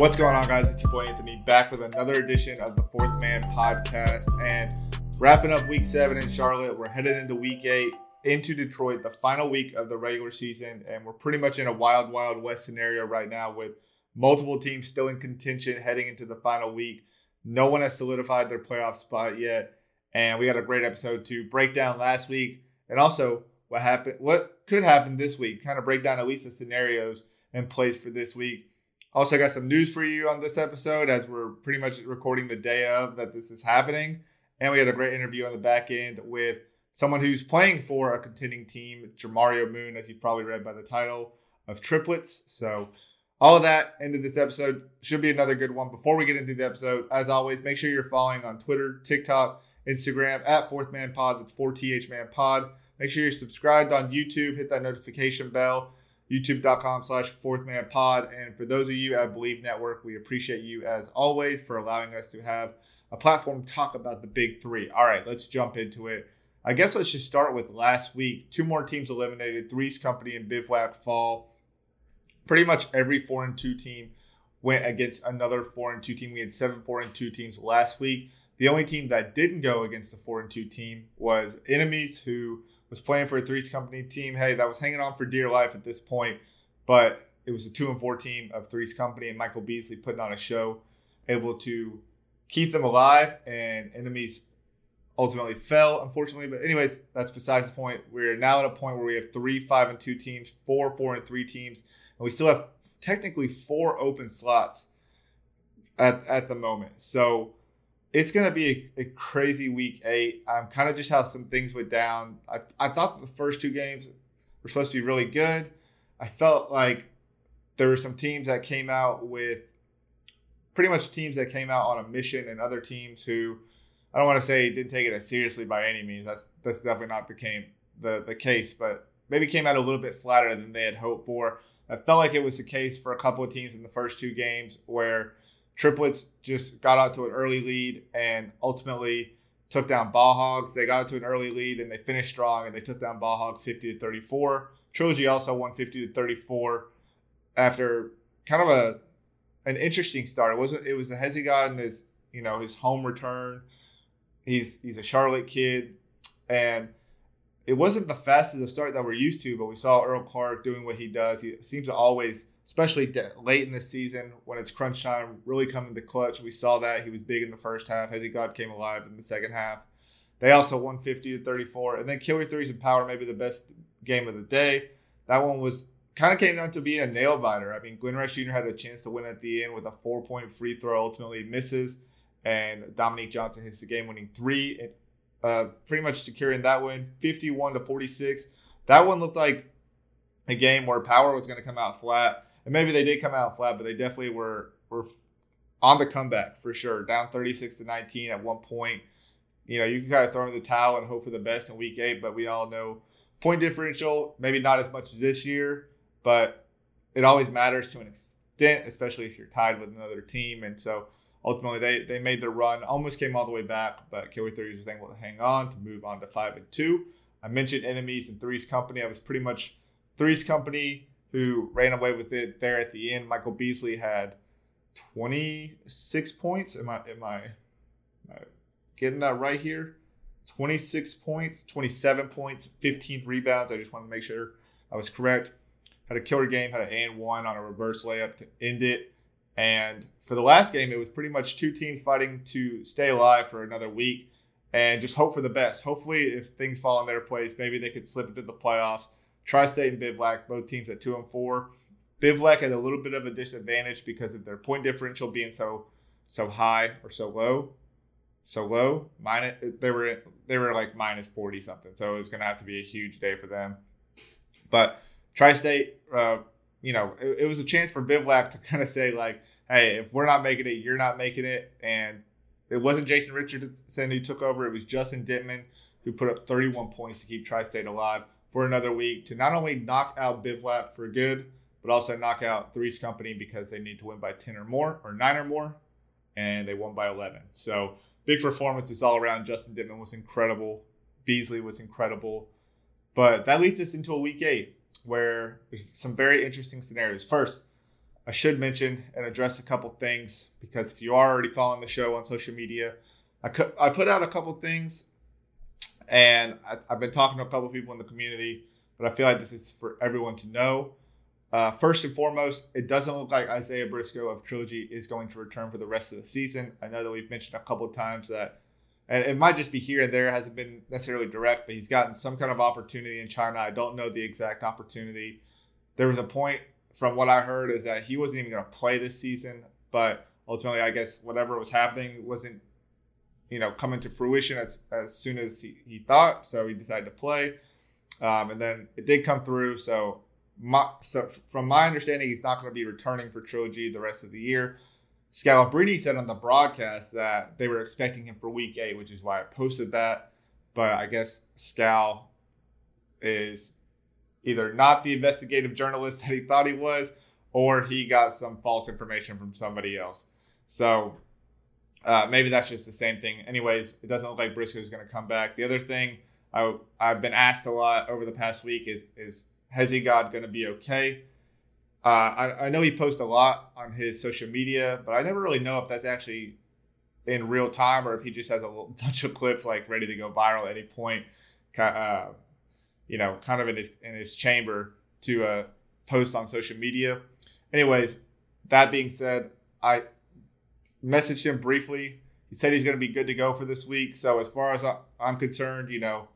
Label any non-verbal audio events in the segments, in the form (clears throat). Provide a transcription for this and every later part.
What's going on, guys? It's your boy Anthony back with another edition of the Fourth Man Podcast. And wrapping up week seven in Charlotte, we're headed into week eight into Detroit, the final week of the regular season. And we're pretty much in a wild, wild west scenario right now with multiple teams still in contention heading into the final week. No one has solidified their playoff spot yet. And we got a great episode to break down last week and also what happened, what could happen this week, kind of break down at least the scenarios and plays for this week. Also, got some news for you on this episode as we're pretty much recording the day of that this is happening. And we had a great interview on the back end with someone who's playing for a contending team, Jamario Moon, as you've probably read by the title of Triplets. So, all of that into this episode should be another good one. Before we get into the episode, as always, make sure you're following on Twitter, TikTok, Instagram at Fourth Man Pod. That's 4TH Man Pod. Make sure you're subscribed on YouTube. Hit that notification bell youtube.com slash fourth man pod. And for those of you at Believe Network, we appreciate you as always for allowing us to have a platform to talk about the big three. All right, let's jump into it. I guess let's just start with last week. Two more teams eliminated. Threes Company and Bivouac fall. Pretty much every four and two team went against another four and two team. We had seven four and two teams last week. The only team that didn't go against the four and two team was Enemies, who was playing for a Threes Company team. Hey, that was hanging on for dear life at this point, but it was a two and four team of Threes Company and Michael Beasley putting on a show, able to keep them alive. And enemies ultimately fell, unfortunately. But anyways, that's besides the point. We're now at a point where we have three five and two teams, four four and three teams, and we still have technically four open slots at at the moment. So it's going to be a, a, crazy week eight. Um, I'm kind of just how some things went down. I, I thought the first two games were supposed to be really good. I felt like there were some teams that came out with pretty much teams that came out on a mission and other teams who I don't want to say didn't take it as seriously by any means. That's that's definitely not the came the, the case, but maybe came out a little bit flatter than they had hoped for. I felt like it was the case for a couple of teams in the first two games where Triplets just got out to an early lead and ultimately took down Ball Hogs. They got to an early lead and they finished strong and they took down Ball Hogs 50 to 34. Trilogy also won 50 to 34 after kind of a an interesting start. It was it was a Hezzy and his you know his home return. He's he's a Charlotte kid and it wasn't the fastest of start that we're used to, but we saw Earl Clark doing what he does. He seems to always especially late in the season when it's crunch time, really coming to clutch. We saw that he was big in the first half. Hezzy God came alive in the second half. They also won 50 to 34. And then Killer Threes and Power, maybe the best game of the day. That one was kind of came down to be a nail biter. I mean, Glen Rice Jr. had a chance to win at the end with a four point free throw, ultimately misses. And Dominique Johnson hits the game winning three, uh, pretty much securing that win 51 to 46. That one looked like a game where Power was going to come out flat and maybe they did come out flat, but they definitely were were on the comeback for sure. Down 36 to 19 at one point. You know, you can kind of throw in the towel and hope for the best in week eight, but we all know point differential, maybe not as much as this year, but it always matters to an extent, especially if you're tied with another team. And so ultimately they, they made their run, almost came all the way back, but Killer Threes was able to hang on to move on to five and two. I mentioned enemies and Threes Company. I was pretty much Threes Company who ran away with it there at the end. Michael Beasley had 26 points. Am I am I, am I getting that right here? 26 points, 27 points, 15 rebounds. I just want to make sure I was correct. Had a killer game, had an and one on a reverse layup to end it. And for the last game, it was pretty much two teams fighting to stay alive for another week and just hope for the best. Hopefully, if things fall in their place, maybe they could slip into the playoffs Tri-State and Bivouac, both teams at two and four. Bivouac had a little bit of a disadvantage because of their point differential being so so high or so low, so low. Minus they were they were like minus forty something, so it was going to have to be a huge day for them. But Tri-State, uh, you know, it, it, was a chance for Bivouac to kind of say like, hey, if we're not making it, you're not making it. And it wasn't Jason Richardson who took over, it was Justin Dentmon who put up 31 points to keep Tri State alive for another week to not only knock out Bivouac for good, but also knock out Three's Company because they need to win by 10 or more or 9 or more. And they won by 11. So big performances all around. Justin Dentmon was incredible. Beasley was incredible. But that leads us into a week eight where there's some very interesting scenarios. First, I should mention and address a couple things because if you are already following the show on social media, I, cu- I put out a couple things and I, have been talking to a couple people in the community, but I feel like this is for everyone to know. Uh, first and foremost, it doesn't look like Isaiah Briscoe of Trilogy is going to return for the rest of the season. I know that we've mentioned a couple times that, and it might just be here and there, it hasn't been necessarily direct, but he's gotten some kind of opportunity in China. I don't know the exact opportunity. There was a point from what I heard is that he wasn't even going to play this season, but ultimately, I guess whatever was happening wasn't, you know, coming to fruition as, as soon as he, he thought. So he decided to play. Um, and then it did come through. So my, so from my understanding, he's not going to be returning for Trilogy the rest of the year. Scalabrine said on the broadcast that they were expecting him for Week Eight, which is why I posted that. But I guess Scal is either not the investigative journalist that he thought he was, or he got some false information from somebody else. So uh, maybe that's just the same thing. Anyways, it doesn't look like Briscoe is going to come back. The other thing I, I've been asked a lot over the past week is is Hezigod going to be okay? Uh, I, I know he posts a lot on his social media, but I never really know if that's actually in real time or if he just has a (laughs) bunch of clips like ready to go viral at any point, uh, you know, kind of in his in his chamber to uh, post on social media. Anyways, that being said, I messaged him briefly. He said he's going to be good to go for this week. So as far as I'm concerned, you know,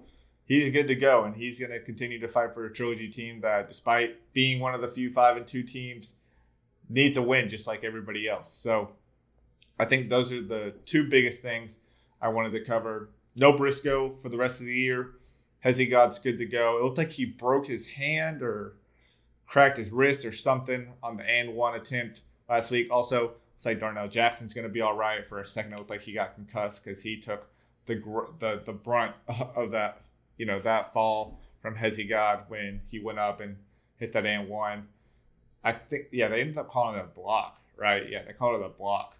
he's good to go, and he's going to continue to fight for a trilogy team that, despite being one of the few five and two teams, needs a win just like everybody else. So I think those are the two biggest things I wanted to cover. No Briscoe for the rest of the year. Hezigod's good to go. It looked like he broke his hand or cracked his wrist or something on the and one attempt last week. Also, it's like Darnell Jackson's going to be all right. For a second, it looked like he got concussed because he took the the the brunt (laughs) of that you know, that fall from Hezzy Hezigod when he went up and hit that and one. I think, yeah, they ended up calling it a block, right? Yeah, they called it a block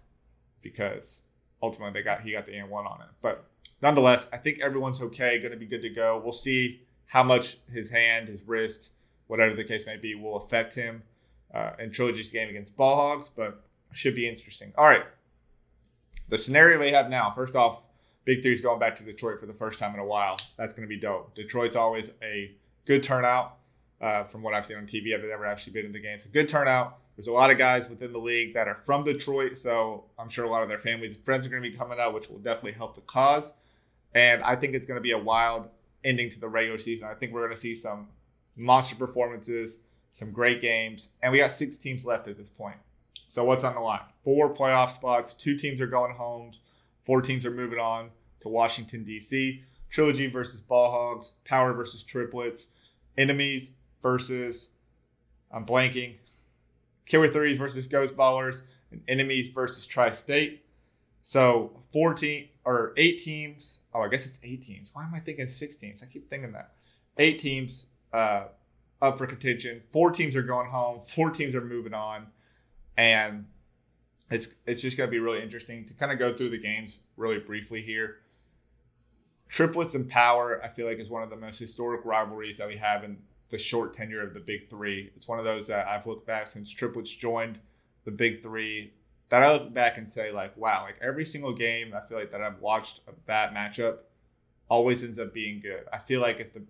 because ultimately they got he got the and one on it. But nonetheless, I think everyone's okay, going to be good to go. We'll see how much his hand, his wrist, whatever the case may be, will affect him uh, in Trilogy's game against Ball Hogs, but should be interesting. All right. The scenario we have now, first off, Big Three's going back to Detroit for the first time in a while. That's going to be dope. Detroit's always a good turnout uh, from what I've seen on TV. I've never actually been in the game. So good turnout. There's a lot of guys within the league that are from Detroit, so I'm sure a lot of their families and friends are going to be coming out, which will definitely help the cause. And I think it's going to be a wild ending to the regular season. I think we're going to see some monster performances, some great games, and we got six teams left at this point. So what's on the line? Four playoff spots. Two teams are going home. Four teams are moving on to Washington, D.C. Trilogy versus Ball Hogs, Power versus Triplets, Enemies versus, I'm blanking, Killer Threes versus Ghost Ballers, and Enemies versus Tri State. So 14 or eight teams. Oh, I guess it's eight teams. Why am I thinking six teams? I keep thinking that. Eight teams uh, up for contention. Four teams are going home. Four teams are moving on. And it's it's just going to be really interesting to kind of go through the games really briefly here. Triplets and Power, I feel like, is one of the most historic rivalries that we have in the short tenure of the Big Three. It's one of those that I've looked back since Triplets joined the Big Three that I look back and say, like, wow, like every single game I feel like that I've watched of that matchup always ends up being good. I feel like if the,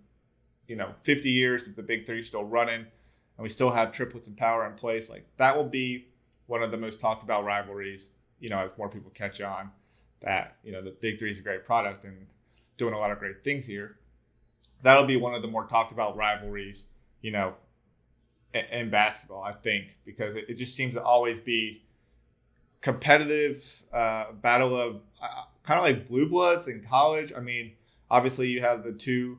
you know, 50 years, if the Big Three still running and we still have Triplets and Power in place, like that will be one of the most talked about rivalries, you know, as more people catch on that, you know, the Big Three is a great product and doing a lot of great things here. That'll be one of the more talked about rivalries, you know, in, in basketball, I think, because it, it, just seems to always be competitive uh, battle of uh, kind of like blue bloods in college. I mean, obviously you have the two,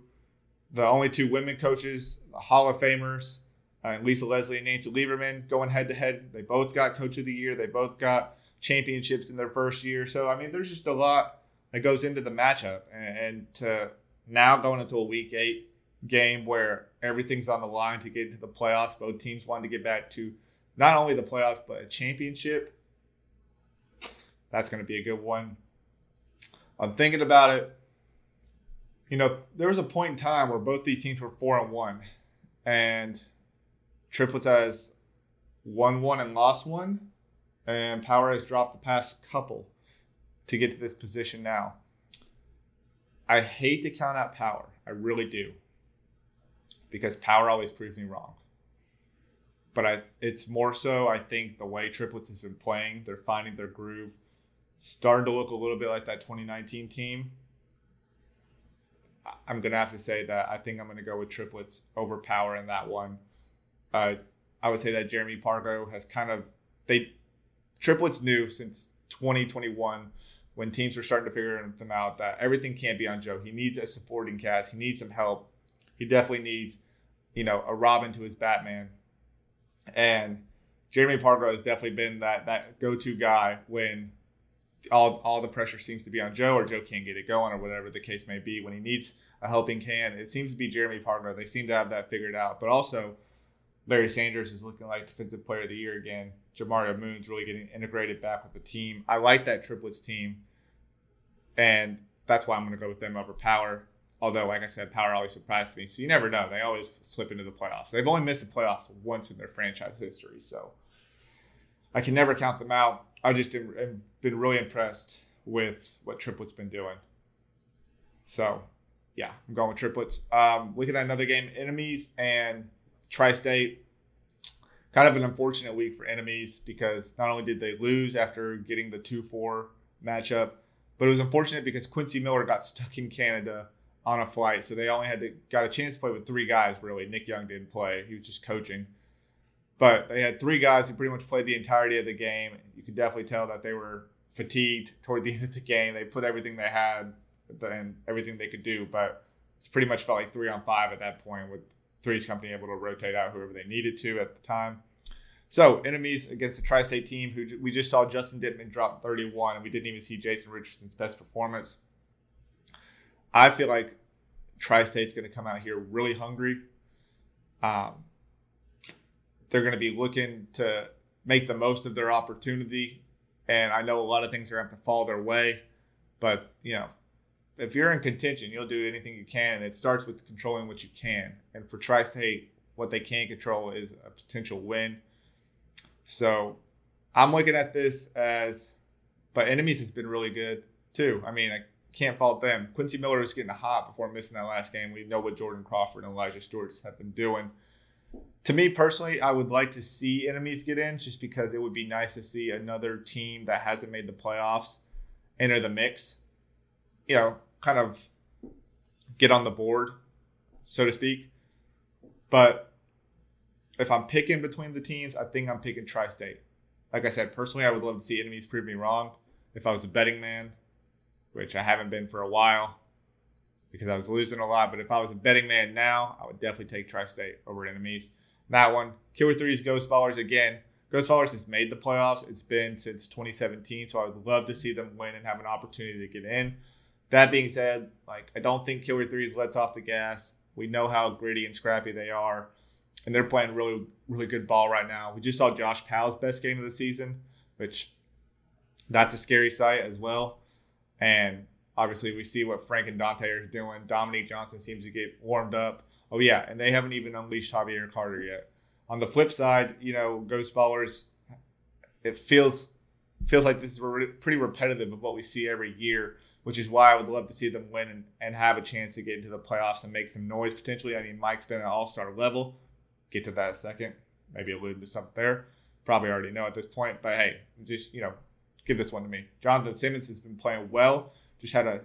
the only two women coaches, the Hall of Famers, uh, and Lisa Leslie and Nancy Lieberman going head to head. They both got Coach of the Year. They both got championships in their first year. So I mean, there's just a lot that goes into the matchup, and, and to now going into a Week Eight game where everything's on the line to get into the playoffs. Both teams want to get back to not only the playoffs but a championship. That's going to be a good one. I'm thinking about it. You know, there was a point in time where both these teams were four and one, and Triplets has won one and lost one, and Power has dropped the past couple to get to this position now. I hate to count out Power. I really do because power always proves me wrong. But I, it's more so I think the way triplets has been playing, they're finding their groove, starting to look a little bit like that 2019 team. I'm gonna have to say that I think I'm gonna go with triplets over power in that one. Uh, I would say that Jeremy Pargo has kind of they triplets new since 2021 when teams were starting to figure them out that everything can't be on Joe. He needs a supporting cast. He needs some help he definitely needs, you know, a Robin to his Batman. And Jeremy Pargo has definitely been that that go-to guy when all all the pressure seems to be on Joe or Joe can't get it going or whatever the case may be. When he needs a helping hand, it seems to be Jeremy Pargo. They seem to have that figured out. But also, Larry Sanders is looking like Defensive Player of the Year again. Jamario Moon's really getting integrated back with the team. I like that triplets team, and that's why I'm going to go with them over Power. Although, like I said, Power always surprised me. So you never know. They always slip into the playoffs. They've only missed the playoffs once in their franchise history. So I can never count them out. I just have been really impressed with what Triplets been doing. So yeah, I'm going with Triplets. Um, looking at another game, Enemies and Tri State. Kind of an unfortunate week for Enemies because not only did they lose after getting the 2 4 matchup, but it was unfortunate because Quincy Miller got stuck in Canada on a flight, so they only had to got a chance to play with three guys. Really, Nick Young didn't play; he was just coaching. But they had three guys who pretty much played the entirety of the game. You could definitely tell that they were fatigued toward the (laughs) end of the game. They put everything they had and everything they could do, but it's pretty much felt like three on five at that point, with Three's Company able to rotate out whoever they needed to at the time. So, enemies against the Tri State team, who we just saw Justin Dentmon drop 31, and we didn't even see Jason Richardson's best performance. I feel like Tri State's going to come out here really hungry. Um, they're going to be looking to make the most of their opportunity. And I know a lot of things are going to have to fall their way. But, you know, if you're in contention, you'll do anything you can. It starts with controlling what you can. And for Tri State, what they can control is a potential win. So I'm looking at this as, but enemies has been really good too. I mean, I can't fault them. Quincy Miller was getting hot before missing that last game. We know what Jordan Crawford and Elijah Stewart have been doing. To me personally, I would like to see enemies get in just because it would be nice to see another team that hasn't made the playoffs enter the mix. You know, kind of get on the board, so to speak. But if I'm picking between the teams, I think I'm picking Tri State. Like I said, personally, I would love to see enemies prove me wrong. If I was a betting man, which I haven't been for a while because I was losing a lot. But if I was a betting man now, I would definitely take Tri State over enemies. That one, Killer Three's Ghost Ballers again. Ghost Ballers has made the playoffs. It's been since 2017, so I would love to see them win and have an opportunity to get in. That being said, like I don't think Killer Threes lets off the gas. We know how gritty and scrappy they are, and they're playing really, really good ball right now. We just saw Josh Powell's best game of the season, which that's a scary sight as well. And obviously, we see what Frank and Dante are doing. Dominique Johnson seems to get warmed up. Oh, yeah. And they haven't even unleashed Javier Carter yet. On the flip side, you know, Ghost Ballers, it feels feels like this is pretty repetitive of what we see every year, which is why I would love to see them win and, and have a chance to get into the playoffs and make some noise potentially. I mean, Mike's been an all star level. Get to that second. Maybe allude to something there. Probably already know at this point, but hey, just, you know, give this one to me. Jonathan Simmons has been playing well. Just had a,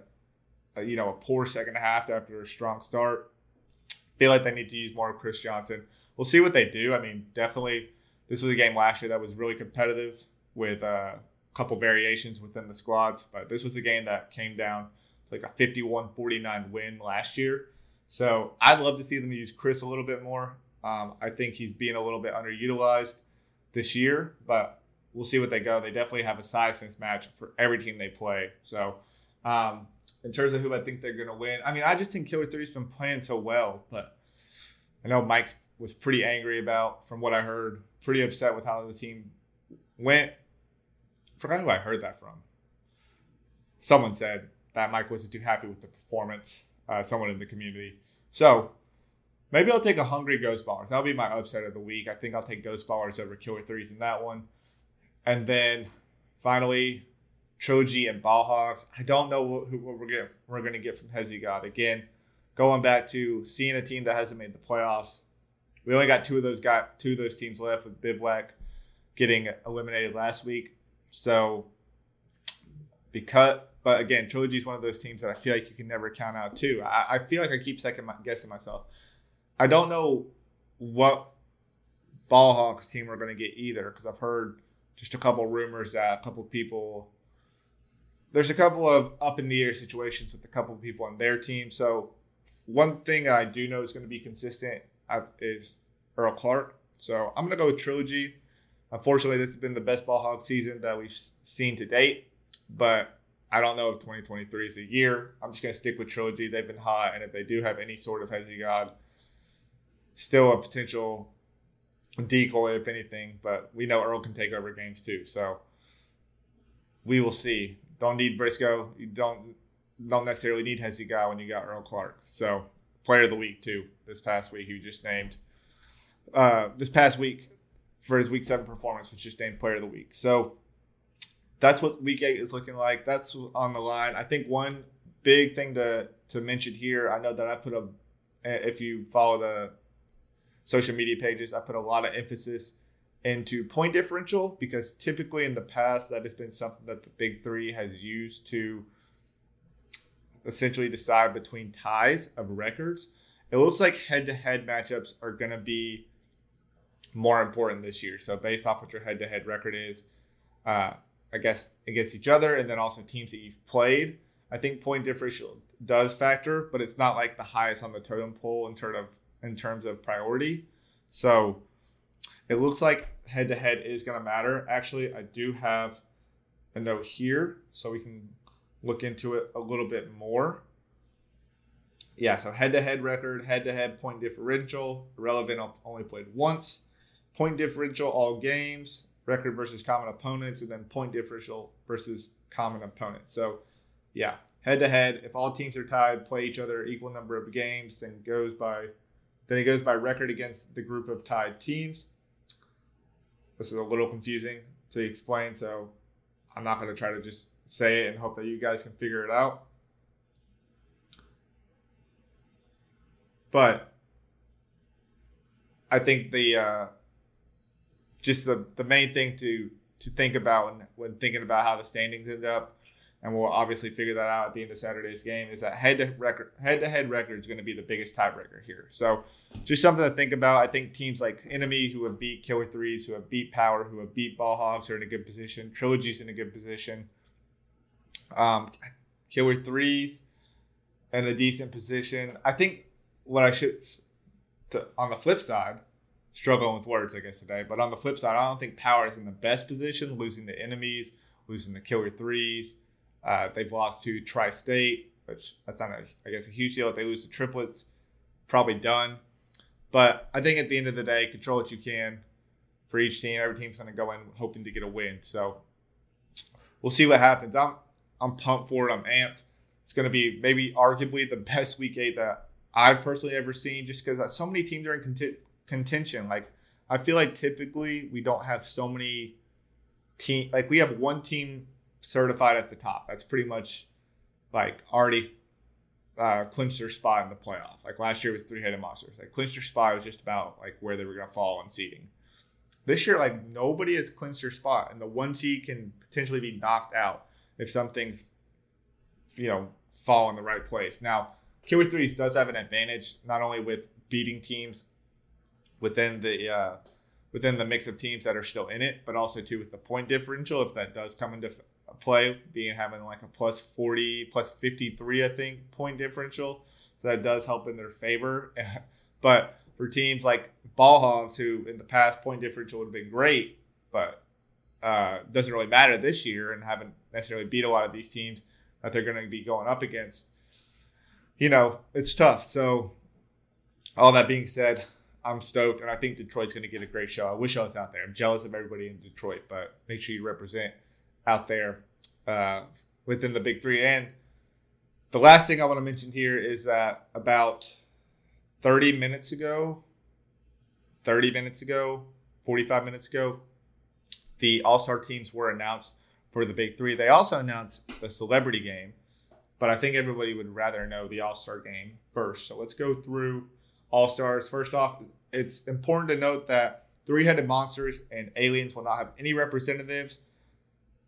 a you know a poor second half after a strong start. Feel like they need to use more of Chris Johnson. We'll see what they do. I mean, definitely, this was a game last year that was really competitive with a couple variations within the squads, but this was a game that came down to like a 51-49 win last year. So I'd love to see them use Chris a little bit more. Um, I think he's being a little bit underutilized this year, but we'll see what they go. They definitely have a size mismatch for every team they play. So, um, in terms of who I think they're going to win, I mean, I just think Killer Three's been playing so well, but I know Mike's was pretty angry about, from what I heard, pretty upset with how the team went. Forgot who I heard that from. Someone said that Mike wasn't too happy with the performance. Uh, someone in the community. So maybe I'll take a hungry Ghost Ballers. That'll be my upset of the week. I think I'll take Ghost Ballers over Killer Threes in that one. And then finally, Trilogy and Ball Hogs. I don't know what, who, we're getting, we're going to get from Hezi God. Again, going back to seeing a team that hasn't made the playoffs. We only got two of those got two of those teams left with Bivouac getting eliminated last week. So because but again, Trilogy is one of those teams that I feel like you can never count out too. I, I feel like I keep second guessing myself. I don't know what Ball Hogs team we're going to get either because I've heard just a couple rumors that a couple people there's a couple of up in the air situations with a couple people on their team. So one thing I do know is going to be consistent uh, is Earl Clark. So I'm going to go with Trilogy. Unfortunately, this has been the best ball hog season that we've seen to date, but I don't know if 2023 is a year. I'm just going to stick with Trilogy. They've been hot, and if they do have any sort of Hezi God, still a potential decoy, if anything. But we know Earl can take over games too, so we will see. Don't need Briscoe. You don't don't necessarily need Hezi God when you got Earl Clark. So player of the week too. This past week, he just named. Uh, this past week for his week seven performance which just named player of the week. So that's what week eight is looking like. That's on the line. I think one big thing to to mention here. I know that I put a if you follow the social media pages, I put a lot of emphasis into point differential because typically in the past that has been something that the big three has used to essentially decide between ties of records. It looks like head to head matchups are going to be more important this year. So, based off what your head to head record is, uh, I guess, against each other, and then also teams that you've played. I think point differential does factor, but it's not like the highest on the totem pole in terms of in terms of priority. So it looks like head to head is going to matter. Actually, I do have a note here, so we can look into it a little bit more. Yeah, so head to head record, head to head point differential, relevant only played once, point differential all games, record versus common opponents, and then point differential versus common opponents. So, yeah, head to head. If all teams are tied, play each other equal number of games, then goes by then it goes by record against the group of tied teams. This is a little confusing to explain, so I'm not going to try to just say it and hope that you guys can figure it out. But I think the uh, just the, the main thing to to think about when, when thinking about how the standings end up, and we'll obviously figure that out at the end of Saturday's game, is that head to record head to head record is going to be the biggest tiebreaker here. So just something to think about. I think teams like Enemy who have beat Killer Threes, who have beat Power, who have beat Ball Hogs are in a good position. Trilogy's in a good position. Um, Killer Threes in a decent position. I think what I should to, on the flip side struggling with words, I guess, today. But on the flip side, I don't think Power is in the best position, losing the enemies, losing the killer threes. Uh, they've lost to Tri State, which that's not, a, I guess, a huge deal. If they lose to triplets, probably done. But I think at the end of the day, control what you can for each team. Every team's going to go in hoping to get a win. So we'll see what happens. I'm I'm pumped for it. I'm amped. It's going to be maybe arguably the best week eight that I've personally ever seen, just because so many teams are in conti- contention. Like I feel like typically we don't have so many team like we have one team certified at the top. That's pretty much like already uh, clinched their spot in the playoff. Like last year was three headed monsters. Like clinched their spot was just about like where they were gonna fall in seeding. This year, like nobody has clinched their spot, and the one seed can potentially be knocked out if something's you know fall in the right place. Now, Killer Threes does have an advantage not only with beating teams within the uh, within the mix of teams that are still in it, but also too with the point differential if that does come into play, being having like a plus forty, plus fifty three, I think point differential, so that does help in their favor. (laughs) but for teams like Ball Hogs, who in the past point differential would have been great, but uh, doesn't really matter this year and haven't necessarily beat a lot of these teams that they're going to be going up against. You know, it's tough. So, all that being said, I'm stoked, and I think Detroit's going to get a great show. I wish I was out there. I'm jealous of everybody in Detroit, but make sure you represent out there uh, within the big three. And the last thing I want to mention here is that about 30 minutes ago, 30 minutes ago, 45 minutes ago, the All Star teams were announced for the big three. They also announced the celebrity game, but I think everybody would rather know the All Star game first. So let's go through All Stars. First off, it's important to note that three headed monsters and aliens will not have any representatives.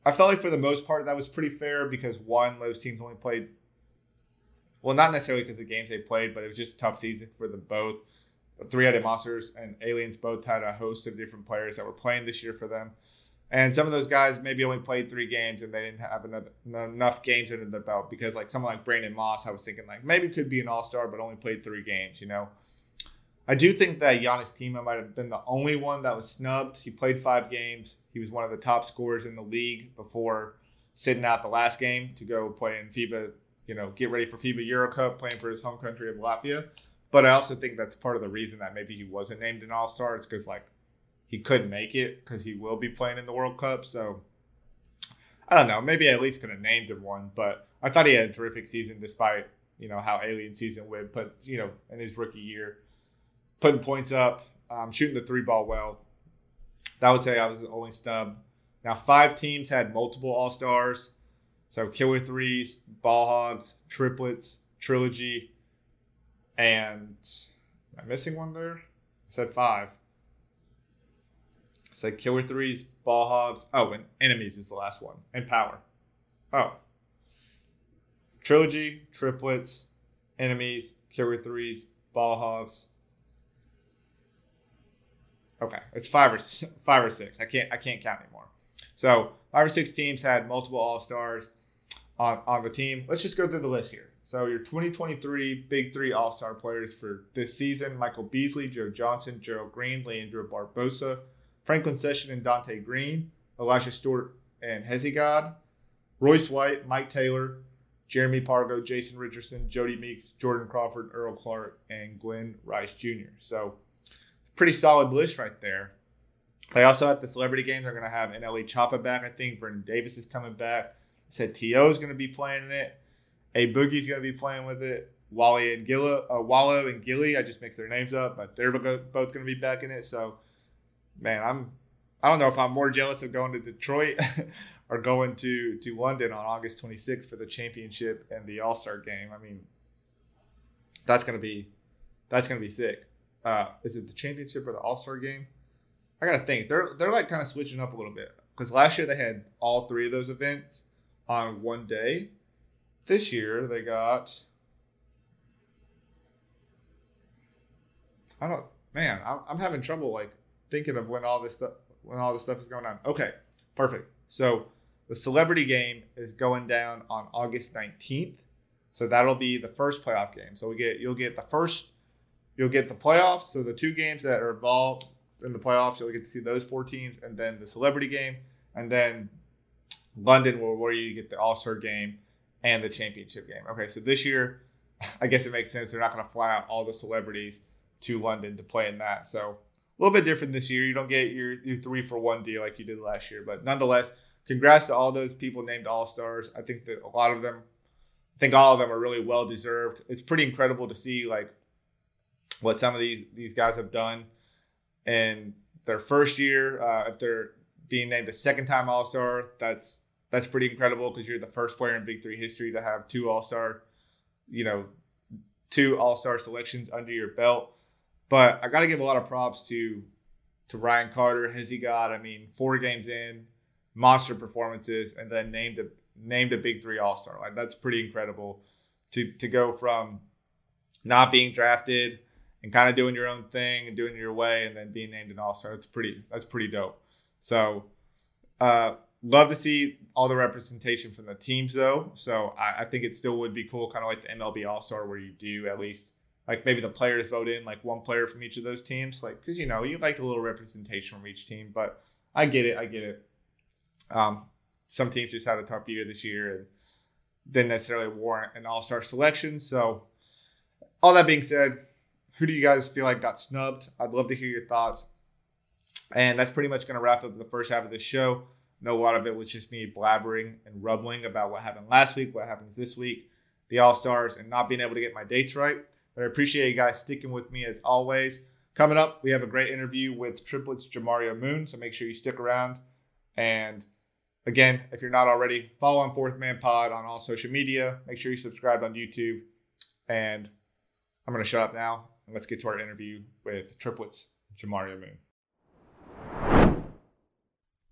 I felt like for the most part that was pretty fair because one, those teams only played well, not necessarily because the games they played, but it was just a tough season for them both. The three headed monsters and aliens both had a host of different players that were playing this year for them. And some of those guys maybe only played three games and they didn't have another, enough games under their belt because, like, someone like Brandon Moss, I was thinking, like, maybe could be an all star, but only played three games, you know? I do think that Janis Timma might have been the only one that was snubbed. He played five games. He was one of the top scorers in the league before sitting out the last game to go play in FIBA you know, get ready for FIBA Euro Cup, playing for his home country of Latvia. But I also think that's part of the reason that maybe he wasn't named an All Star. It's because like he couldn't make it because he will be playing in the World Cup. So I don't know. Maybe I at least could have named him one. But I thought he had a terrific season despite you know how alien season went. But you know in his rookie year, putting points up, um, shooting the three ball well. That would say I was the only snub. Now five teams had multiple All Stars. So killer threes, ball hogs, triplets, trilogy, and am I missing one there? I said five. I said killer threes, ball hogs. Oh, and enemies is the last one, and power. Oh. Trilogy, triplets, enemies, killer threes, ball hogs. Okay, it's five or five or six. I can't I can't count anymore. So five or six teams had multiple all stars on, on the team. Let's just go through the list here. So your 2023 Big Three All Star players for this season: Michael Beasley, Joe Johnson, Gerald Green, Leandro Barbosa, Franklin Session and Dante Green, Elijah Stewart and Hezigod, Royce White, Mike Taylor, Jeremy Pargo, Jason Richardson, Jodie Meeks, Jordan Crawford, Earl Clark, and Glen Rice Jr. So pretty solid list right there. They also at the celebrity game, they're going to have NLE Choppa back. I think Vernon Davis is coming back said To is going to be playing in it. A Boogie's going to be playing with it. Wally and Gilla, uh, Wallo and Gillie. I just mixed their names up, but they're both going to be back in it. So, man, I'm. I don't know if I'm more jealous of going to Detroit (laughs) or going to to London on August 26th for the championship and the All Star game. I mean, that's gonna be that's gonna be sick. Uh, is it the championship or the All Star game? I gotta think. They're they're like kind of switching up a little bit because last year they had all three of those events on one day. This year they got. I don't, man. I'm, I'm having trouble like thinking of when all this stuff when all this stuff is going on. Okay, perfect. So the celebrity game is going down on August 19th. So that'll be the first playoff game. So we get you'll get the first you'll get the playoffs. So the two games that are involved in the playoffs, you'll get to see those four teams, and then the celebrity game, and then London, where, where you get the All Star game and the championship game. Okay, so this year, (laughs) I guess it makes sense. They're not going to fly out all the celebrities to London to play in that. So a little bit different this year. You don't get your, your three for one deal like you did last year, but nonetheless, congrats to all those people named All Stars. I think that a lot of them, I think all of them are really well deserved. It's pretty incredible to see like what some of these these guys have done in their first year. Uh, if they're being named the second time All Star, that's that's pretty incredible because you're the first player in Big Three history to have two All Star, you know, two All Star selections under your belt. But I got to give a lot of props to to Ryan Carter. Hezi God? I mean, four games in, monster performances, and then named a named a Big Three All Star. Like that's pretty incredible to to go from not being drafted and kind of doing your own thing and doing your way, and then being named an All Star. That's pretty. That's pretty dope. So. Uh, Love to see all the representation from the teams, though. So I, I think it still would be cool, kind of like the MLB All Star, where you do at least like maybe the players vote in like one player from each of those teams, like because you know you like a little representation from each team. But I get it, I get it. Um, some teams just had a tough year this year and didn't necessarily warrant an All Star selection. So, all that being said, who do you guys feel like got snubbed? I'd love to hear your thoughts. And that's pretty much going to wrap up the first half of the show. Know a lot of it was just me blabbering and rumbling about what happened last week, what happens this week, the All Stars, and not being able to get my dates right. But I appreciate you guys sticking with me as always. Coming up, we have a great interview with Triplets Jamario Moon, so make sure you stick around. And again, if you're not already, follow on Fourth Man Pod on all social media. Make sure you subscribe on YouTube. And I'm going to shut up now and let's get to our interview with Triplets Jamario Moon.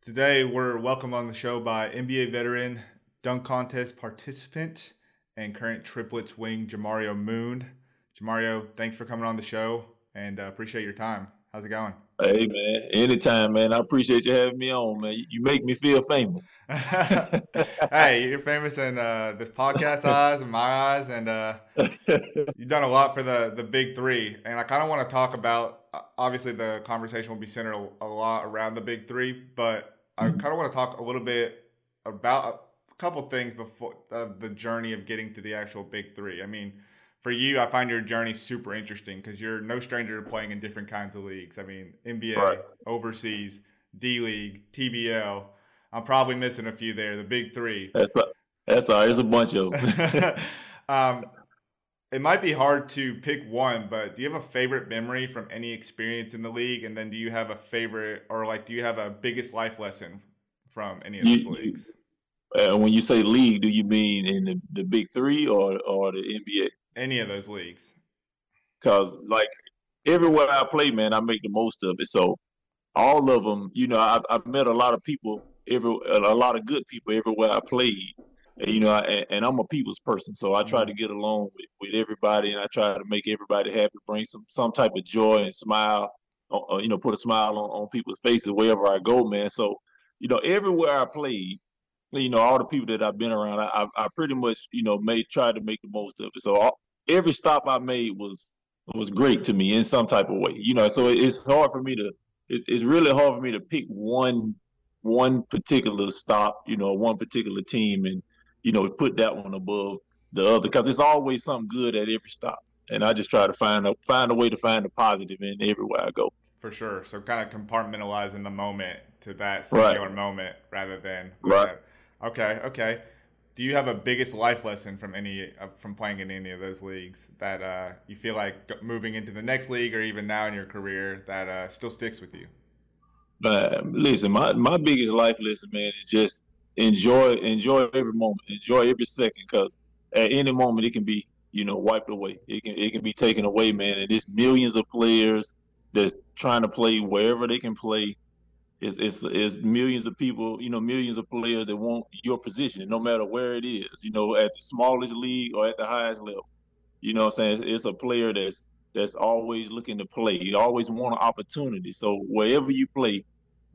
Today, we're welcome on the show by NBA veteran, dunk contest participant, and current Triplets wing Jamario Moon. Jamario, thanks for coming on the show and uh, appreciate your time. How's it going? Hey man, anytime, man. I appreciate you having me on, man. You make me feel famous. (laughs) hey, you're famous in uh, this podcast eyes and my eyes, and uh, (laughs) you've done a lot for the the big three. And I kind of want to talk about. Uh, obviously, the conversation will be centered a lot around the big three, but I mm-hmm. kind of want to talk a little bit about a couple things before uh, the journey of getting to the actual big three. I mean for you, I find your journey super interesting because you're no stranger to playing in different kinds of leagues. I mean, NBA, right. overseas, D League, TBL. I'm probably missing a few there. The big three. That's a, that's all. There's a bunch of them. (laughs) (laughs) um, it might be hard to pick one, but do you have a favorite memory from any experience in the league? And then do you have a favorite, or like, do you have a biggest life lesson from any of those you, leagues? Uh, when you say league, do you mean in the, the big three or or the NBA? Any of those leagues? Because like everywhere I play, man, I make the most of it. So all of them, you know, I, I've met a lot of people, every a lot of good people everywhere I played. You know, and, and I'm a people's person, so I try mm-hmm. to get along with, with everybody, and I try to make everybody happy, bring some some type of joy and smile, uh, uh, you know, put a smile on, on people's faces wherever I go, man. So, you know, everywhere I played, you know, all the people that I've been around, I, I pretty much, you know, made tried to make the most of it. So all, every stop I made was was great to me in some type of way. You know, so it's hard for me to it's, it's really hard for me to pick one one particular stop, you know, one particular team, and you know, put that one above the other because it's always something good at every stop. And I just try to find a find a way to find a positive in everywhere I go. For sure. So kind of compartmentalizing the moment to that singular right. moment rather than right. Okay, okay. Do you have a biggest life lesson from any from playing in any of those leagues that uh, you feel like moving into the next league or even now in your career that uh, still sticks with you? Uh, listen, my, my biggest life lesson, man, is just enjoy enjoy every moment, enjoy every second, because at any moment it can be you know wiped away. It can it can be taken away, man. And there's millions of players that's trying to play wherever they can play it's, it's, it's millions of people, you know, millions of players that want your position, no matter where it is, you know, at the smallest league or at the highest level. You know I'm saying? It's, it's a player that's that's always looking to play. You always want an opportunity. So wherever you play,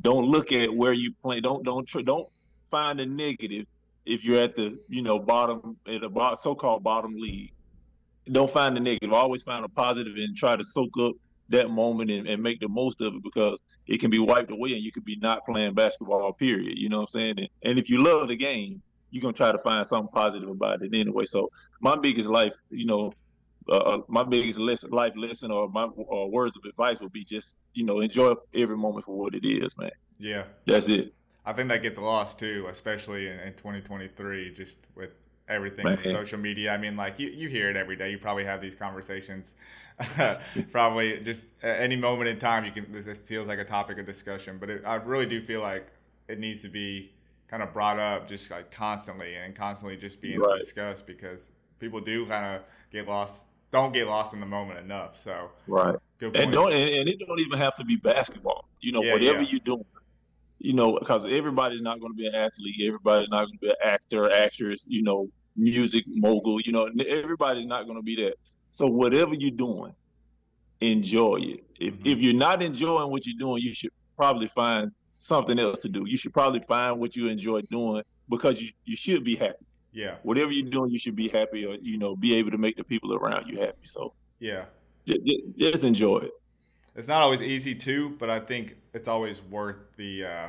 don't look at where you play. Don't don't don't find a negative if you're at the you know bottom at a so-called bottom league. Don't find the negative. Always find a positive and try to soak up that moment and, and, make the most of it because it can be wiped away and you could be not playing basketball period. You know what i'm saying? And, and if you love the game you're going to try to find something positive about it anyway. So my biggest life you know uh, uh my biggest lesson, life lesson or my uh, words of advice would be just you know enjoy every moment for what it is man. Yeah. That's it. I think that gets lost too especially in, in 2023 just with everything on social media. I mean, like you, you hear it every day. You probably have these conversations. (laughs) (laughs) probably just at any moment in time, you can. This feels like a topic of discussion, but it, I really do feel like it needs to be kind of brought up just like constantly and constantly just being right. discussed because people do kind of get lost. Don't get lost in the moment enough. So right. And don't and, and, it don't even have to be basketball. You know, yeah, whatever yeah. you're doing you know, because everybody's not going to be an athlete, everybody's not going to be an actor, actress, you know, music mogul. You know, everybody's not going to be that. So whatever you're doing, enjoy it. If mm-hmm. if you're not enjoying what you're doing, you should probably find something else to do. You should probably find what you enjoy doing because you, you should be happy. Yeah. Whatever you're doing, you should be happy or, you know, be able to make the people around you happy. So Yeah. Just, just enjoy it. It's not always easy too, but I think it's always worth the uh,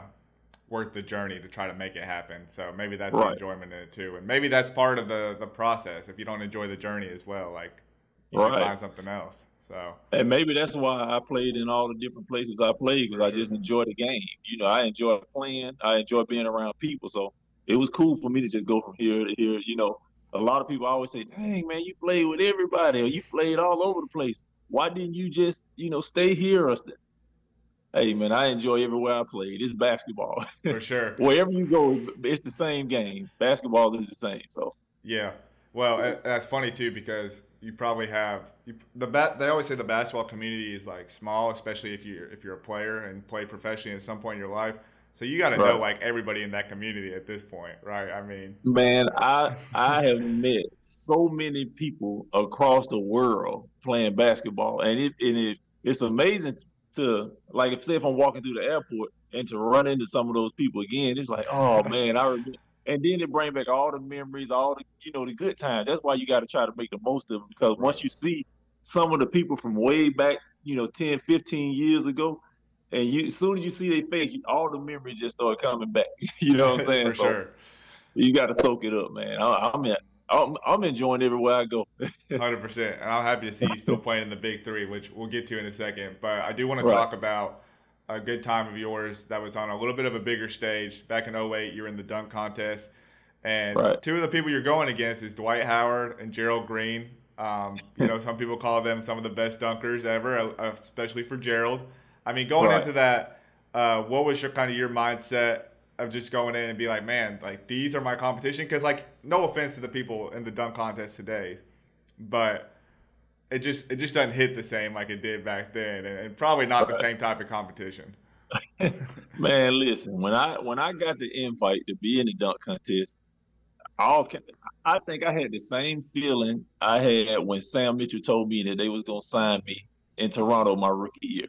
worth the journey to try to make it happen. So maybe that's right. the enjoyment in it too, and maybe that's part of the the process. If you don't enjoy the journey as well, like you right. find something else. So and maybe that's why I played in all the different places I played because I just enjoy the game. You know, I enjoy playing. I enjoy being around people. So it was cool for me to just go from here to here. You know, a lot of people always say, "Dang man, you played with everybody, or you played all over the place. Why didn't you just, you know, stay here?" Or hey man, I enjoy everywhere I played. It's basketball. For (laughs) sure. Wherever you go, it's the same game. Basketball is the same. So yeah. Well, that's funny too because you probably have you, the bat. They always say the basketball community is like small, especially if you if you're a player and play professionally at some point in your life. So you got to right. know like everybody in that community at this point, right? I mean, man, I I have met so many people across the world playing basketball, and it and it it's amazing to like if say if I'm walking through the airport and to run into some of those people again, it's like, oh man, I remember. And then it bring back all the memories, all the you know the good times. That's why you got to try to make the most of them because right. once you see some of the people from way back, you know, 10, 15 years ago, and you as soon as you see their face, you, all the memories just start coming back. (laughs) you know what I'm (laughs) saying? For so sure. You got to soak it up, man. I, I'm at, I'm, I'm enjoying everywhere I go. (laughs) Hundred percent, and I'm happy to see you still playing in the Big Three, which we'll get to in a second. But I do want to right. talk about a good time of yours that was on a little bit of a bigger stage back in 08. You were in the dunk contest, and right. two of the people you're going against is Dwight Howard and Gerald Green. Um, you know, some people call them some of the best dunkers ever, uh, especially for Gerald. I mean, going right. into that, uh, what was your kind of your mindset of just going in and be like, man, like these are my competition. Because like, no offense to the people in the dunk contest today, but it just it just doesn't hit the same like it did back then, and, and probably not the same type of competition. (laughs) man, listen, when I when I got the invite to be in the dunk contest, all I think I had the same feeling I had when Sam Mitchell told me that they was gonna sign me in Toronto my rookie year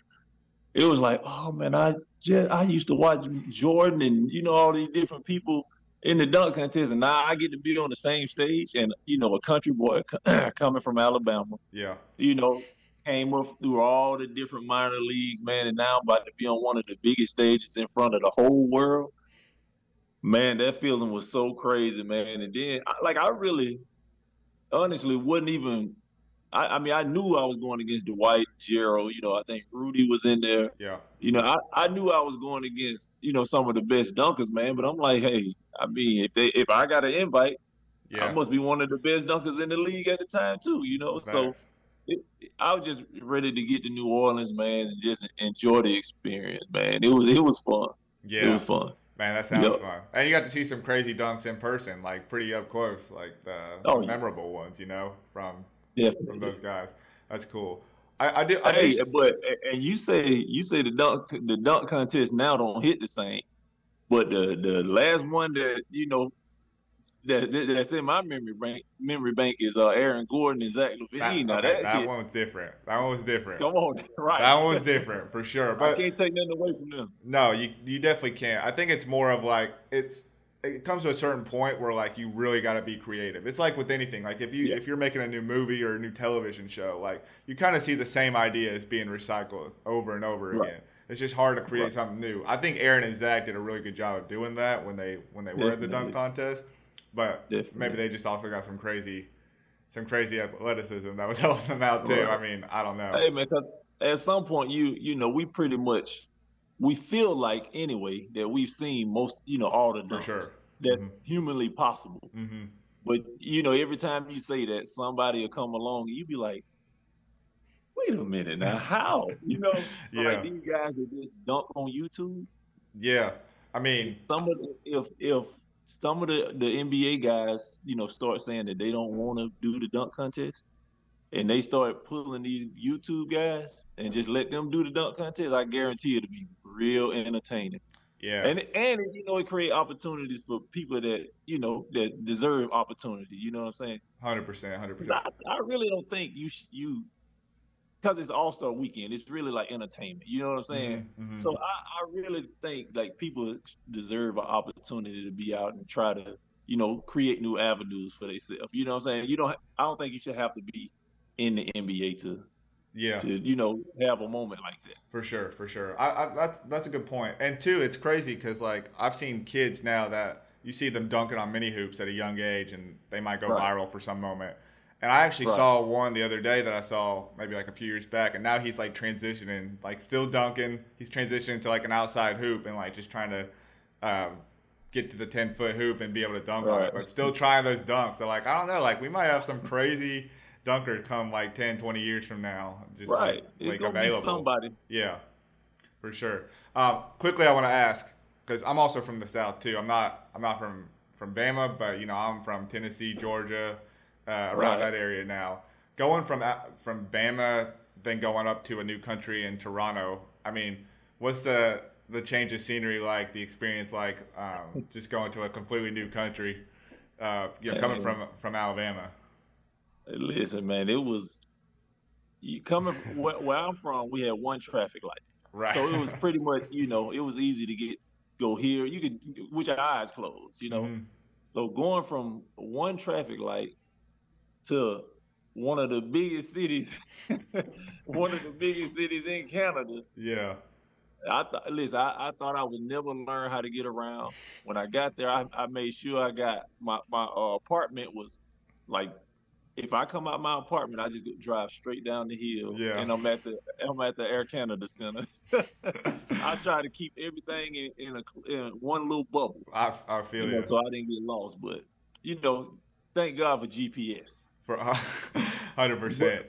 it was like, oh man, I just I used to watch Jordan and you know all these different people in the dunk contest, and now I get to be on the same stage, and you know a country boy (clears throat) coming from Alabama, yeah, you know, came up through all the different minor leagues, man, and now I'm about to be on one of the biggest stages in front of the whole world. Man, that feeling was so crazy, man. And then, like, I really, honestly, wasn't even I, I, mean, I knew I was going against Dwight, Gerald. You know, I think Rudy was in there. Yeah. You know, I, I knew I was going against you know some of the best dunkers, man. But I'm like, hey, I mean, if they if I got an invite, yeah. I must be one of the best dunkers in the league at the time too. You know, Thanks. so it, I was just ready to get to New Orleans, man, and just enjoy the experience, man. It was it was fun. Yeah, it was fun. Man, that sounds yep. fun. And you got to see some crazy dunks in person, like pretty up close, like the oh, memorable yeah. ones, you know, from Definitely. from those guys. That's cool. I, I do. I hey, but and you say you say the dunk the dunk contest now don't hit the same, but the the last one that you know that, that's in my memory bank memory bank is uh, Aaron Gordon and Zach LaVine. That, okay, that, that one was different. That one was different. Come on, (laughs) right? That one was different for sure. But I can't take nothing away from them. No, you you definitely can't. I think it's more of like it's it comes to a certain point where like you really got to be creative. It's like with anything. Like if you yeah. if you're making a new movie or a new television show, like you kind of see the same ideas being recycled over and over right. again. It's just hard to create right. something new. I think Aaron and Zach did a really good job of doing that when they when they Definitely. were in the dunk contest. But Definitely. maybe they just also got some crazy some crazy athleticism that was (laughs) helping them out too. Right. I mean, I don't know. Hey man, because at some point you you know we pretty much we feel like anyway that we've seen most, you know, all the sure. that's mm-hmm. humanly possible. Mm-hmm. But you know, every time you say that, somebody will come along and you be like, "Wait a minute now, how?" You know, (laughs) yeah. like these guys that just dunk on YouTube. Yeah, I mean, some of the, if if some of the the NBA guys, you know, start saying that they don't want to do the dunk contest, and they start pulling these YouTube guys and just let them do the dunk contest, I guarantee it'll be real entertaining. Yeah. And and you know it create opportunities for people that you know that deserve opportunity. You know what I'm saying? Hundred percent, hundred percent. I really don't think you you because it's All Star Weekend. It's really like entertainment. You know what I'm saying? Mm-hmm, mm-hmm. So I, I really think like people deserve an opportunity to be out and try to you know create new avenues for themselves. You know what I'm saying? You don't. I don't think you should have to be in the NBA to yeah to you know have a moment like that. For sure, for sure. I, I that's that's a good point. And two, it's crazy because like I've seen kids now that you see them dunking on mini hoops at a young age, and they might go Right. viral for some moment. And I actually Right. saw one the other day that I saw maybe like a few years back, and now he's like transitioning, like still dunking. He's transitioning to like an outside hoop and like just trying to um, get to the ten foot hoop and be able to dunk on it, but still trying those dunks. They're like, I don't know, like we might have some crazy dunkers come like 10, 20 years from now, just Right. like, It's like gonna available. be somebody. Yeah, for sure. Um, quickly, I want to ask because I'm also from the South too. I'm not. I'm not from from Bama, but you know, I'm from Tennessee, Georgia, uh, around Right. that area now. Going from from Bama, then going up to a new country in Toronto. I mean, what's the the change of scenery like? The experience like? Um, (laughs) just going to a completely new country. Uh, you know, coming from from Alabama. Listen, man, it was you coming where, where I'm from. We had one traffic light, Right. so it was (laughs) pretty much you know it was easy to get go here. You could with your eyes closed, you know. Mhm. So going from one traffic light to one of the biggest cities, (laughs) one of the biggest cities in Canada. Yeah. I thought, listen, I, I thought I would never learn how to get around. When I got there, I, I made sure I got my my uh, apartment was like, if I come out my apartment, I just go drive straight down the hill, Yeah. and I'm at the I'm at the Air Canada Center. (laughs) I try to keep everything in in, a, in one little bubble, I I feel you know, so I didn't get lost. But you know, thank God for GPS. For (laughs) hundred percent.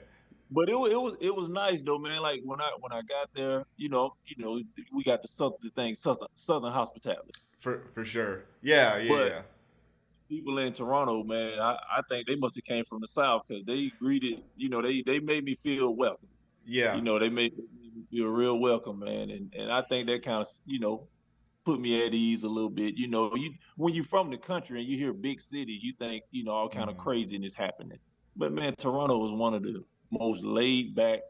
But it, it was it was nice though, man. Like when I when I got there, you know, you know, we got the southern the thing, southern southern hospitality. For for sure. Yeah, yeah, But- yeah. People in Toronto, man, I, I think they must have came from the south because they greeted, you know, they they made me feel welcome. Yeah. You know, they made me feel real welcome, man. And and I think that kind of, you know, put me at ease a little bit. You know, you when you're from the country and you hear big city, you think, you know, all kind Mhm. of craziness happening. But man, Toronto was one of the most laid back,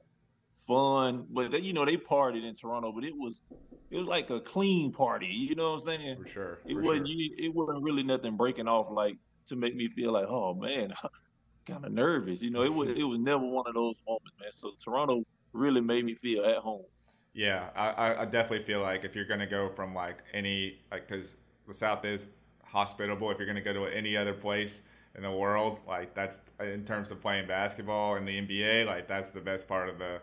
fun. But they, you know, they partied in Toronto, but it was it was like a clean party. You know what I'm saying? for sure. It for wasn't sure. you, it wasn't really nothing breaking off like to make me feel like, oh man, (laughs) kind of nervous. You know, it was it was never one of those moments, man. So Toronto really made me feel at home. Yeah, I, I- I definitely feel like if you're gonna go from like any like because the South is hospitable. If you're gonna go to any other place in the world, like that's in terms of playing basketball in the NBA, like that's the best part of the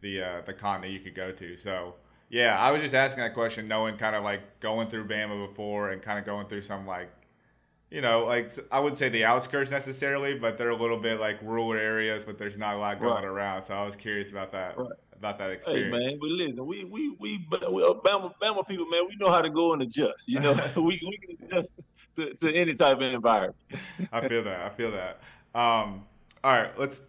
the uh, the continent you could go to. So yeah, I was just asking that question, knowing kind of like going through Bama before and kind of going through some like you know, like I would say the outskirts necessarily, but they're a little bit like rural areas, but there's not a lot going Right. around. So I was curious about that, Right. about that Hey experience. man, but listen, we we we we Bama, Bama people, man, we know how to go and adjust. You know, (laughs) (laughs) we we can adjust to, to any type of environment. I feel that. I feel that. Um, all right, let's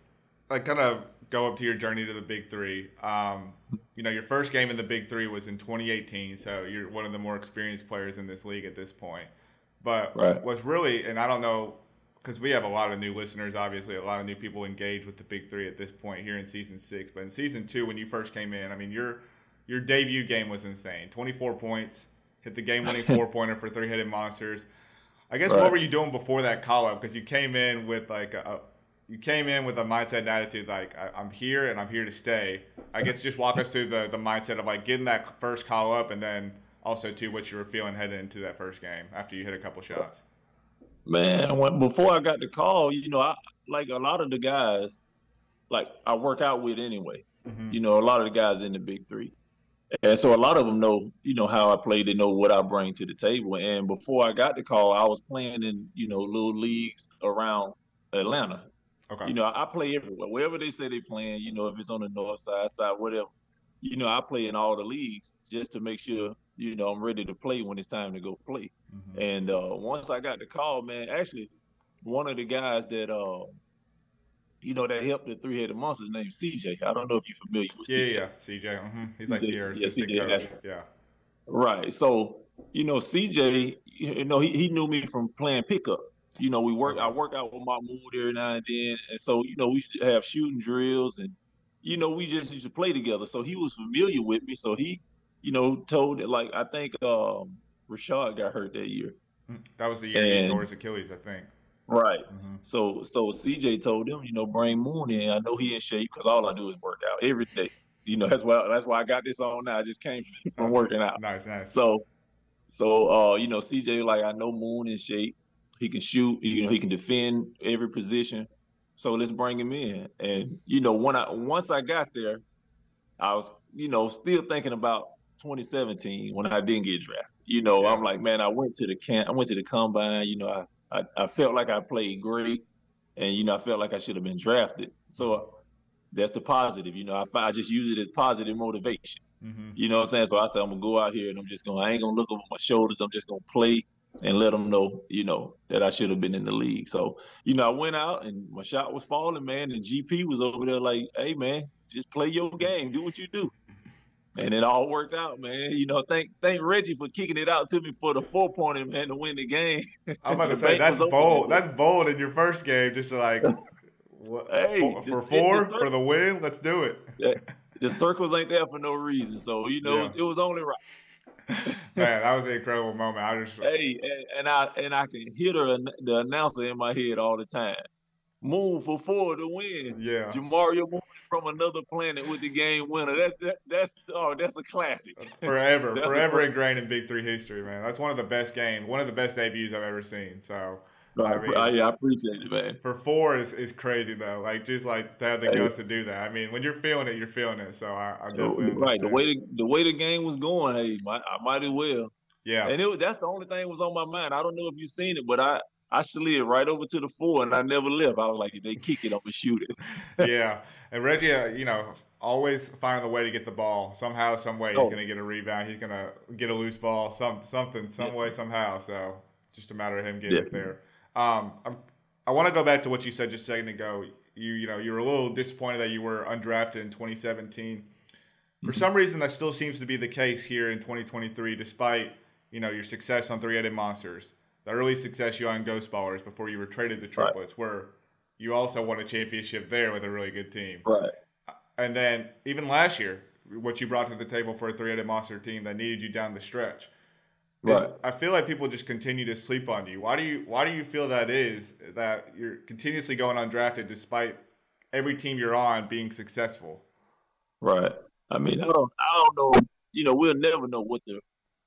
like kind of go up to your journey to the Big Three. Um, you know, your first game in the Big Three was in 2018, so you're one of the more experienced players in this league at this point. But Right. what's really, and I don't know, because we have a lot of new listeners, obviously, a lot of new people engage with the Big Three at this point here in season six. But in season two, when you first came in, I mean, your your debut game was insane. 24 points, hit the game-winning (laughs) four-pointer for three-headed monsters. I guess what were you doing before that call up? Because you came in with like a, you came in with a mindset and attitude like I, I'm here and I'm here to stay. I guess just walk us through the the mindset of like getting that first call up and then also to what you were feeling heading into that first game after you hit a couple shots. Man, when before I got the call, you know, I like a lot of the guys, like I work out with anyway. Mhm. You know, a lot of the guys in the big three. And so a lot of them know, you know, how I play. They know what I bring to the table. And before I got the call, I was playing in, you know, little leagues around Atlanta. Okay. You know, I play everywhere. Wherever they say they playing, you know, if it's on the north side, side, whatever. You know, I play in all the leagues just to make sure, you know, I'm ready to play when it's time to go play. Mhm. And uh, once I got the call, man, actually, one of the guys that, uh, you know, that helped the three-headed monsters named CJ. I don't know if you're familiar with Yeah, CJ. yeah, CJ. hmm He's like your yeah, assistant CJ coach. Yeah. Right. So, you know, CJ, you know, he, he knew me from playing pickup. You know, we work. I work out with my mood every now and then, and so you know, we used to have shooting drills, and you know, we just used to play together. So he was familiar with me. So he, you know, told it like I think um, Rashad got hurt that year. Mhm. That was the year he And- tore his Achilles, I think. Right. Mm-hmm. So so CJ told him, you know, bring Moon in. I know he in shape because all I do is work out every day. You know, that's why that's why I got this on now. I just came (laughs) from (laughs) working out. nice, nice. So so uh, you know, CJ like I know Moon in shape. He can shoot, you know, he can defend every position. So let's bring him in. And you know, when I once I got there, I was, you know, still thinking about 2017 when I didn't get drafted. You know, yeah. I'm like, man, I went to the camp, I went to the combine. You know, I, I, I felt like I played great, and you know, I felt like I should have been drafted. So that's the positive. You know, I, I just use it as positive motivation. Mm-hmm. You know what I'm saying? So I said I'm gonna go out here and I'm just gonna I ain't gonna look over my shoulders. I'm just gonna play and let them know, you know, that I should have been in the league. So, you know, I went out and my shot was falling, man, and GP was over there like, hey man, just play your game, do what you do and it all worked out, man. You know, thank thank Reggie for kicking it out to me for the four pointer, man, to win the game. I'm about to (laughs) say that's bold. That's bold in your first game, just like (laughs) what, hey, for, for four for the win. Let's do it. The (laughs) circles ain't there for no reason, so you know yeah. it, was, it was only right. (laughs) Man, that was an incredible moment. I just hey, and, I and I can hear the, the announcer in my head all the time. Moon for four to win. Yeah. Jamario Moon from another planet with the game winner. That's that, that's oh that's a classic. Uh, forever, (laughs) forever ingrained in Big Three history, man. That's one of the best games, one of the best debuts I've ever seen. So. I, mean, I, yeah, I appreciate it, man. For four is, is crazy though. Like just like to have the hey. guts to do that. I mean, when you're feeling it, you're feeling it. So I, I definitely right. The way the, the way the game was going, hey, I, I might as well. Yeah. And it that's the only thing that was on my mind. I don't know if you've seen it, but I I slid right over to the four and I never left. I was like, if they kick it, I'm gonna shoot it. (laughs) yeah, and Reggie, uh, you know, always finding the way to get the ball somehow, some way. He's oh. gonna get a rebound. He's gonna get a loose ball, some something, some yeah. way, somehow. So just a matter of him getting yeah. it there. Um, I'm, I want to go back to what you said just a second ago. You you know you were a little disappointed that you were undrafted in 2017. For mm-hmm. some reason, that still seems to be the case here in 2023, despite you know your success on Three Headed Monsters the early success you had on Ghost Ballers before you were traded to Triplets, right. where you also won a championship there with a really good team. Right. And then even last year, what you brought to the table for a three-headed monster team that needed you down the stretch. Right. I feel like people just continue to sleep on you. Why do you Why do you feel that is that you're continuously going undrafted despite every team you're on being successful? Right. I mean, I don't I don't know. You know, we'll never know what the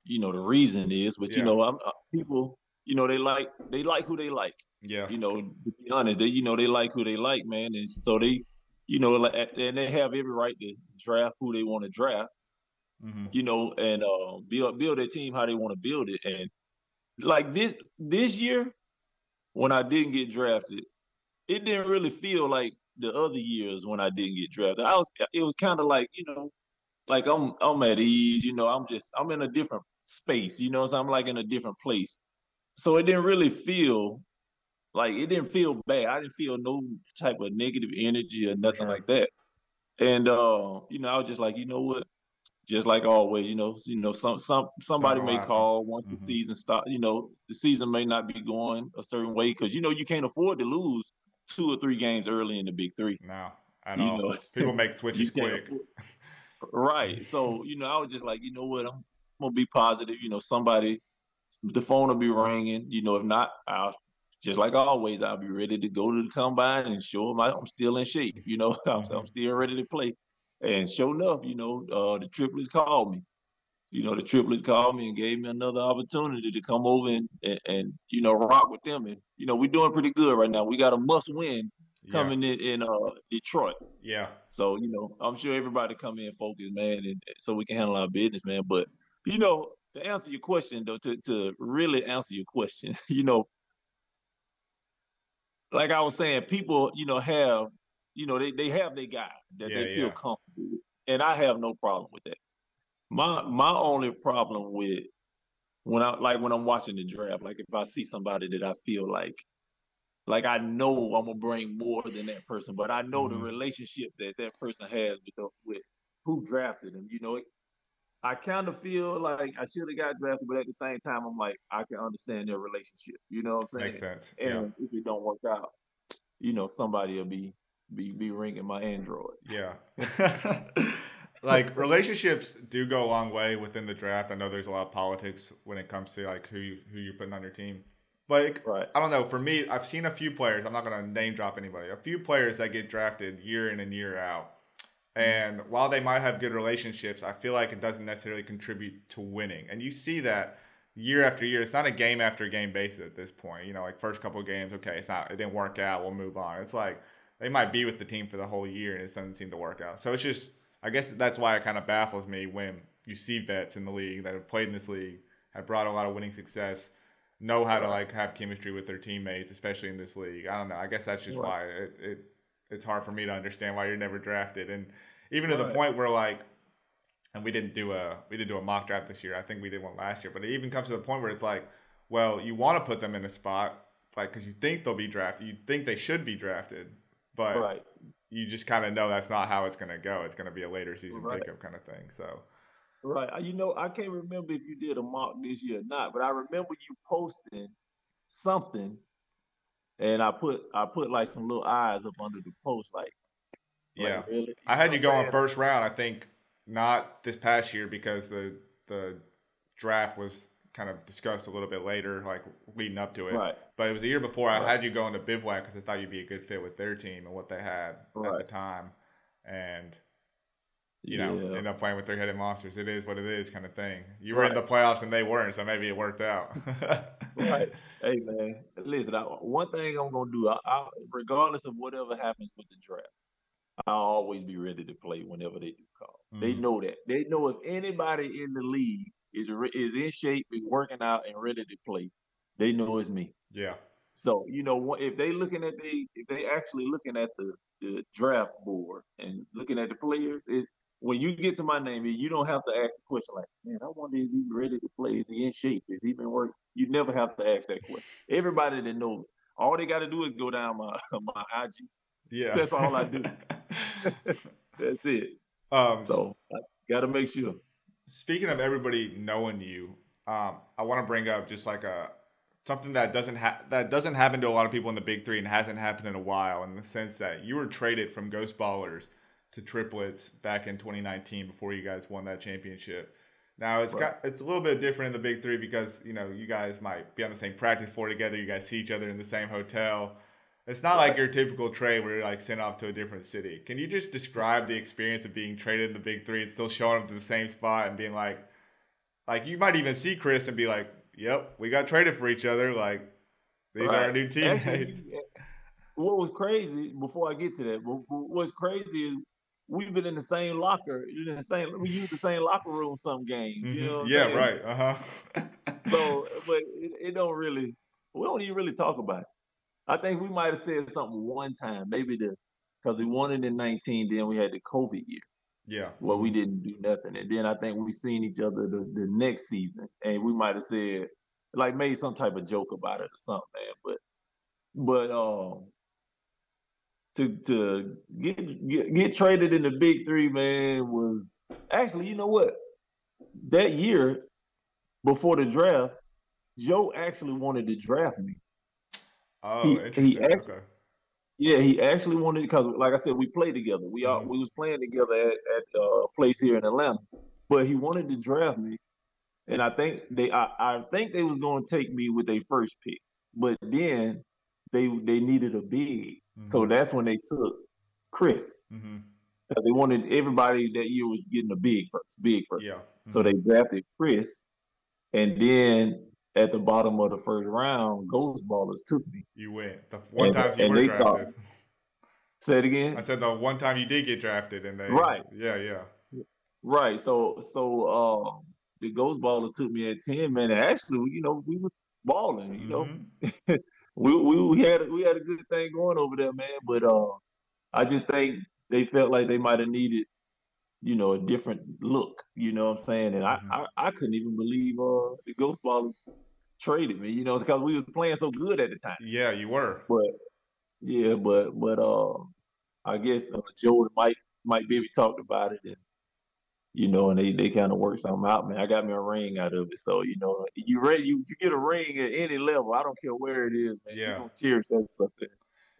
you know the reason is, but yeah. you know, I'm, uh, people you know, they like they like who they like. Yeah. You know, to be honest, they you know they like who they like, man, and so they, you know, and they have every right to draft who they want to draft. Mm-hmm. You know, and uh, build build their team how they want to build it, and like this this year, when I didn't get drafted, it didn't really feel like the other years when I didn't get drafted. I was it was kind of like you know, like I'm I'm at ease. You know, I'm just I'm in a different space. You know, so I'm like in a different place so it didn't really feel like it didn't feel bad. I didn't feel no type of negative energy or nothing sure. like that. And uh, you know, I was just like, you know what? Just like always, you know, you know, some some somebody may call once mm-hmm. the season start. You know, the season may not be going a certain way because you know you can't afford to lose two or three games early in the big three. No, I know. You (laughs) know? People make (laughs) switches quick. (laughs) right. So you know, I was just like, you know what? I'm, I'm gonna be positive. You know, somebody the phone will be ringing. You know, if not, I'll just like always, I'll be ready to go to the combine and show them I'm still in shape. You know, I'm, I'm, mm-hmm. still ready to play. And sure enough, you know, uh, the triplets called me. You know, the triplets called me and gave me another opportunity to come over and, and, and you know rock with them. And you know, we're doing pretty good right now. We got a must win coming yeah. in in uh, Detroit. Yeah. So you know, I'm sure everybody come in focused, man, and so we can handle our business, man. But you know, to answer your question though, to, to really answer your question, (laughs) you know, like I was saying, people, you know, have, you know, they, they have their guy that yeah, they feel yeah. comfortable with. And I have no problem with that. My my only problem with when I like when I'm watching the draft, like if I see somebody that I feel like like I know I'm gonna bring more than that person, but I know mm-hmm. the relationship that that person has with the, with who drafted them. You know, it, I kind of feel like I should have got drafted, but at the same time, I'm like, I can understand their relationship. You know what I'm saying? Makes sense. And yeah. if it don't work out, you know, somebody will be be be ringing my Android. Yeah. (laughs) like relationships do go a long way within the draft. I know there's a lot of politics when it comes to like who you, who you're putting on your team, But it, Right. I don't know. For me, I've seen a few players. I'm not going to name drop anybody. A few players that get drafted year in and year out. Hmm. And while they might have good relationships, I feel like it doesn't necessarily contribute to winning. And you see that year after year. It's not a game after game basis at this point. You know, like first couple of games, okay, it's not. It didn't work out. We'll move on. It's like they might be with the team for the whole year and it doesn't seem to work out. So it's just. I guess that's why it kind of baffles me when you see vets in the league that have played in this league, have brought a lot of winning success, know how to like have chemistry with their teammates, especially in this league. I don't know. I guess that's just Right. why it, it it's hard for me to understand why you're never drafted, and even to the point where like, and we didn't do a we didn't do a mock draft this year. I think we did one last year, but it even comes to the point where it's like, well, you want to put them in a spot like because you think they'll be drafted, you think they should be drafted, but Right. you just kind of know that's not how it's going to go. It's going to be a later season Right. pickup kind of thing. So Right. You know, I can't remember if you did a mock this year or not, but I remember you posting something and I put I put like some little eyes up under the post, like, like, yeah, really? I had you what go I'm on saying? first round. I think not this past year because the the draft was kind of discussed a little bit later, like leading up to it. Right. But it was a year before I Right. had you go into bivouac because I thought you'd be a good fit with their team and what they had at the time, and you know Yeah. end up playing with three-headed monsters. It is what it is, kind of thing. You were in the playoffs and they weren't, so maybe it worked out. (laughs) Right. Hey man, listen. I, one thing I'm gonna do, I, I, regardless of whatever happens with the draft, I'll always be ready to play whenever they do call. They Mhm. know that. They know if anybody in the league is re- is in shape, is working out, and ready to play, they know it's me. yeah. So you know, if they looking at the, if they actually looking at the the draft board and looking at the players, is when you get to my name, you don't have to ask the question like, man, I wonder is he ready to play? Is he in shape? Is he been working? You never have to ask that question. Everybody that knows, me, all they got to do is go down my (laughs) my IG. Yeah. That's all I do. (laughs) (laughs) That's it. um, So I got to make sure. Speaking of everybody knowing you, um, I want to bring up just like a something that doesn't ha- that doesn't happen to a lot of people in the Big Three and hasn't happened in a while. In the sense that you were traded from Ghost Ballers to Triplets back in 2019 before you guys won that championship. Now it's Right. got it's a little bit different in the Big Three because you know you guys might be on the same practice floor together. You guys see each other in the same hotel. It's not like your typical trade where you're like sent off to a different city. Can you just describe the experience of being traded in the big three and still showing up to the same spot and being like, like you might even see Chris and be like, "Yep, we got traded for each other. Like these are our new teammates." Actually, (laughs) what was crazy before I get to that? What, what- what's crazy is we've been in the same locker, in the same. We use the same locker room some games. You know? Mm-hmm. yeah, saying? right. Uh huh. (laughs) So, but it, it don't really. We don't even really talk about it. I think we might have said something one time, maybe the because we won it in 19. Then we had the COVID year yeah. Well, we didn't do nothing, and then I think we seen each other the, the next season, and we might have said like made some type of joke about it or something, man. But but um to to get get, get traded in the big three, man, was actually you know what that year before the draft, Joe actually wanted to draft me. Oh, He- he actually- okay. Yeah, he actually wanted because, like I said, we played together. We all Mhm. we was playing together at, at uh, a place here in Atlanta. But he wanted to draft me, and I think they I, I think they was going to take me with their first pick. But then they they needed a big, so Mhm. that's when they took Chris Mm-hmm. because they wanted everybody that year was getting a big first, big first. Yeah. So they drafted Chris, and then at the bottom of the first round, Ghost Ballers took me. you went the one And- time you and were they drafted. thought- Say it again. I said the one time you did get drafted, and they Right. Yeah, yeah. Right. So so uh the Ghost Ballers took me at 10, man. Actually, you know, we was balling, you know. Mhm. (laughs) We, we we had we had a good thing going over there, man. But uh I just think they felt like they might have needed, you know, a different look, you know what I'm saying? And Mhm. I, I I couldn't even believe uh the Ghost Ballers traded me, you know, because we were playing so good at the time. Yeah, you were. But yeah, but but uh, I guess uh, Joe and Mike Mike Bibby talked about it, and you know, and they they kind of worked something out. Man, I got me a ring out of it, so you know, you ready? You, you get a ring at any level. I don't care where it is, man. Yeah. You gonna cherish that something.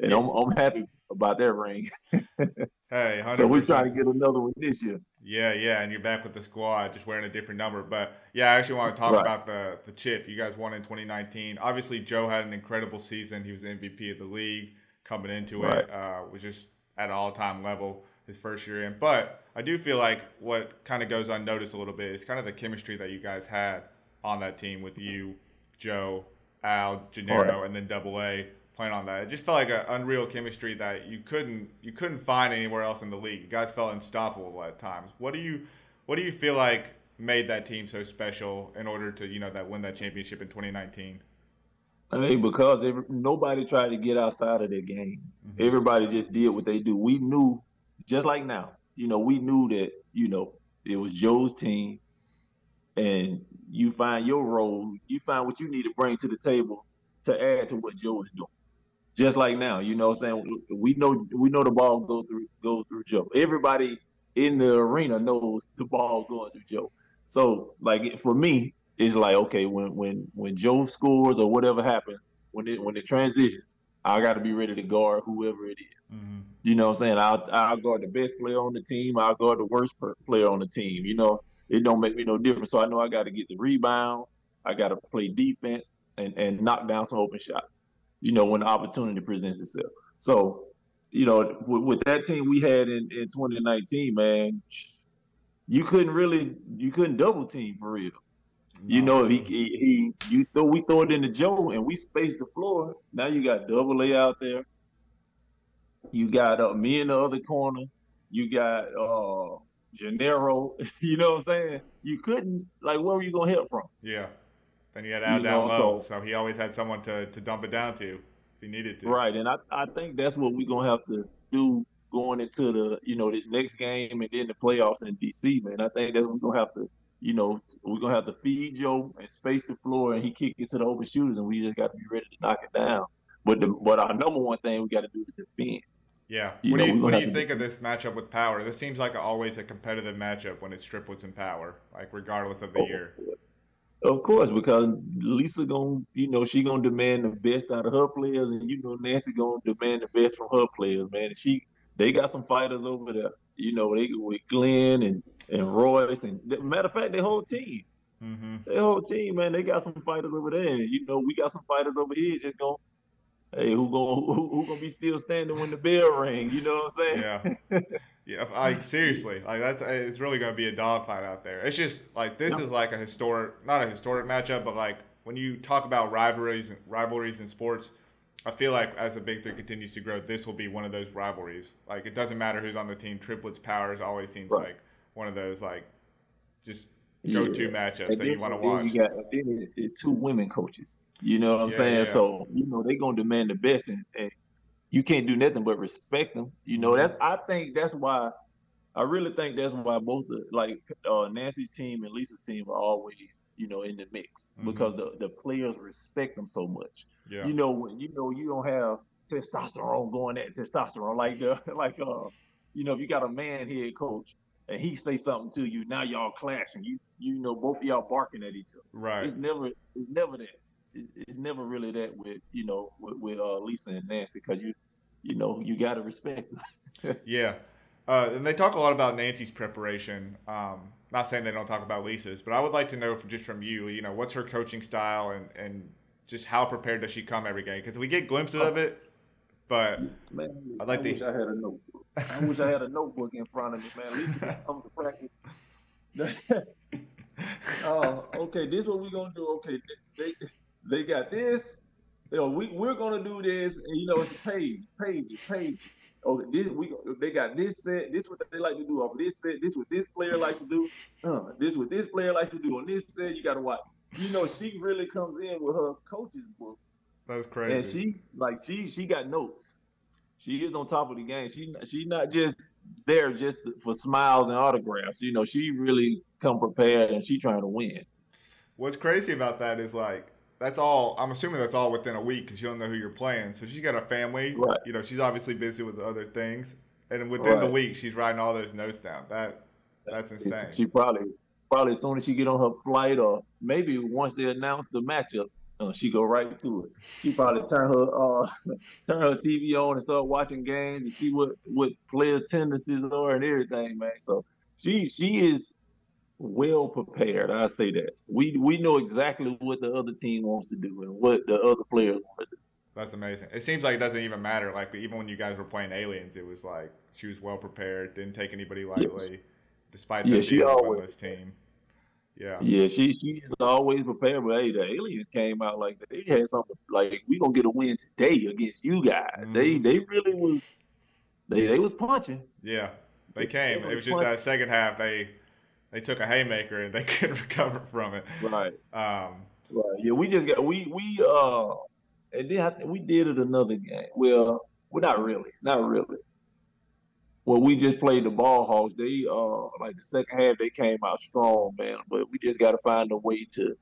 And I'm I'm happy about that ring. (laughs) hey, 100%. so we're trying to get another one this year. Yeah, yeah, and you're back with the squad, just wearing a different number. But yeah, I actually want to talk Right. about the the chip. You guys won in 2019. Obviously, Joe had an incredible season. He was MVP of the league coming into Right. it. Uh, was just at an all time level his first year in. But I do feel like what kind of goes unnoticed a little bit is kind of the chemistry that you guys had on that team with you, Joe, Al, Jannero, Right. and then Double A playing on that. It just felt like an unreal chemistry that you couldn't you couldn't find anywhere else in the league. You guys felt unstoppable at times. What do you what do you feel like made that team so special in order to you know that win that championship in 2019? Hey, because every, nobody tried to get outside of their game. Mm-hmm. Everybody just did what they do. We knew, just like now, you know, we knew that, you know, it was Joe's team, and you find your role, you find what you need to bring to the table to add to what Joe is doing. Just like now, you know what I'm saying? We know we know the ball go through goes through Joe. Everybody in the arena knows the ball going through Joe. So like for me, it's like okay, when when when Joe scores or whatever happens, when it when it transitions, I got to be ready to guard whoever it is. Mm-hmm. You know what I'm saying? I'll I'll guard the best player on the team. I'll guard the worst per- player on the team. You know, it don't make me no difference. So I know I got to get the rebound. I got to play defense and and knock down some open shots. You know, when the opportunity presents itself. So, you know, with, with that team we had in in 2019, man, you couldn't really you couldn't double team for real. You know, if he, he, he you throw we throw it into Joe and we space the floor. Now you got double A out there. You got uh, me in the other corner. You got uh Jannero. (laughs) you know what I'm saying? You couldn't like where were you gonna hit from? Yeah. Then you had You down know, low, so- he always had someone to, to dump it down to if he needed to. Right, and I, I think that's what we're gonna have to do going into the you know this next game and then the playoffs in DC, man. I think that we're gonna have to you know we're gonna have to feed Joe and space the floor and he kick it to the open shooters and we just got to be ready to knock it down. But the but our number one thing we got to do is defend. Yeah. You what know, do you what do you think of this matchup with Power? This seems like always a competitive matchup when it's triplets and Power, like regardless of the oh, year. Of course, because Lisa gonna, you know, she gonna demand the best out of her players, and you know Nancy gonna demand the best from her players, man. And she, they got some fighters over there, you know, they with Glenn and and Royce, and matter of fact, their whole team, Mm-hmm. their whole team, man, they got some fighters over there. And, you know, we got some fighters over here, just going, hey, who gonna who, who gonna be still standing when the bell ring? You know what I'm saying? Yeah. (laughs) Yeah, like seriously, like that's it's really gonna be a dogfight out there. It's just like this is like a historic, not a historic matchup, but like when you talk about rivalries and rivalries in sports, I feel like as the Big Three continues to grow, this will be one of those rivalries. Like it doesn't matter who's on the team, triplets, powers always seems Right. like one of those like just go-to matchups And that you want to watch. You got, and then it- it's two women coaches. You know what I'm Yeah, saying? yeah. So you know they're gonna demand the best, and, and you can't do nothing but respect them. You know Mm-hmm. that's I think that's why I really think that's why both the like uh, Nancy's team and Lisa's team are always you know in the mix Mhm. because the the players respect them so much. Yeah. You know when you know you don't have testosterone going at testosterone like the (laughs) like uh you know if you got a man head coach and he say something to you now y'all clashing you you know both of y'all barking at each other. right. It's never it's never that. It- It's never really that with you know with, with uh, Lisa and Nancy because you you know you got to respect them. (laughs) Yeah. Uh, and they talk a lot about Nancy's preparation. Um, not saying they don't talk about Lisa's, but I would like to know from just from you, you know, what's her coaching style and, and just how prepared does she come every game? Because we get glimpses of it, but Man, I'd like I to- wish I had a notebook. I (laughs) wish I had a notebook in front of me, man. Lisa comes to practice. (laughs) oh, okay. This is what we're gonna do. Okay, they they got this. You know, we we're gonna do this, and you know it's page, pages, pages. Okay, this we they got this set. This what they like to do off of this set. This what this player likes to do. Uh, this what this player likes to do on this set. You gotta watch. You know, she really comes in with her coach's book that's crazy. and she like she she got notes. She is on top of the game. She she not just there just for smiles and autographs. You know, she really come prepared and she trying to win. What's crazy about that is like that's all. I'm assuming that's all within a week because you don't know who you're playing. So she's got a family. Right. You know, she's obviously busy with other things, and within the week, she's writing all those notes down. That that's insane. She probably probably as soon as she get on her flight or maybe once they announce the matchups, Uh, she go right to it. She probably turn her uh, (laughs) turn her TV on and start watching games and see what what player tendencies are and everything, man. So she she is well prepared. I say that we we know exactly what the other team wants to do and what the other players want to do. That's amazing. It seems like it doesn't even matter. Like even when you guys were playing aliens, it was like she was well prepared, didn't take anybody lightly, yes. despite the yeah, always, team. Yeah. Yeah, she she's always prepared. But hey, the aliens came out like they had something like we gonna get a win today against you guys. Mm-hmm. They they really was they they was punching. Yeah, they came. They it was just punching. that second half they they took a haymaker and they (laughs) couldn't recover from it. Right. Um. Right. Yeah, we just got we we uh and then we did it another game. Well, well, not really, not really. Well, we just played the ball hogs. They uh like the second half they came out strong, man. But we just got to find a way to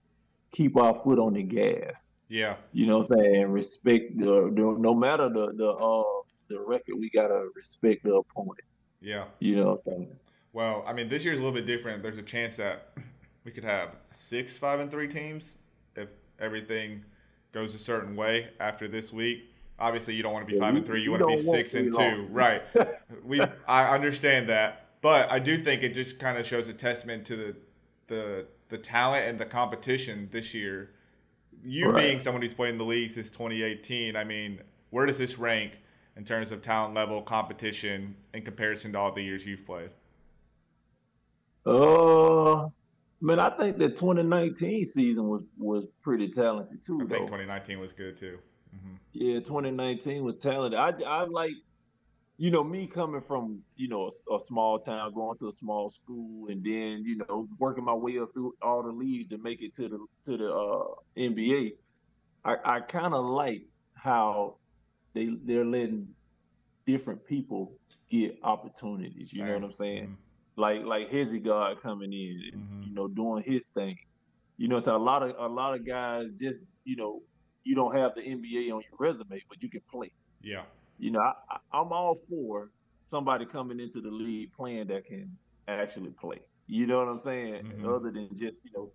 keep our foot on the gas. Yeah. You know what I'm saying? Respect the, the no matter the the uh the record, we gotta respect the opponent. Yeah. You know what I'm saying? Well, I mean, this year's a little bit different. There's a chance that (laughs) we could have six five and three teams if everything goes a certain way after this week. Obviously, you don't want to be yeah, five and three. You want to be six and two, right? (laughs) we I understand that, but I do think it just kind of shows a testament to the the the talent and the competition this year. You right. being someone who's played in the league since 2018, I mean, where does this rank in terms of talent level, competition, in comparison to all the years you've played? Uh, Man, I think the 2019 season was was pretty talented too. I think 2019 was good too. Mm-hmm. Yeah, 2019 was talented. I I like, you know, me coming from you know a, a, small town, going to a small school, and then you know working my way up through all the leagues to make it to the to the uh, NBA. I I kind of like how they they're letting different people get opportunities. You know what I'm saying? Mm-hmm like like Hezi coming in, and, mm-hmm. you know, doing his thing. You know, so a lot of a lot of guys just you know you don't have the NBA on your resume, but you can play. Yeah. You know, I, I'm all for somebody coming into the league playing that can actually play. You know what I'm saying? Mm-hmm. Other than just you know,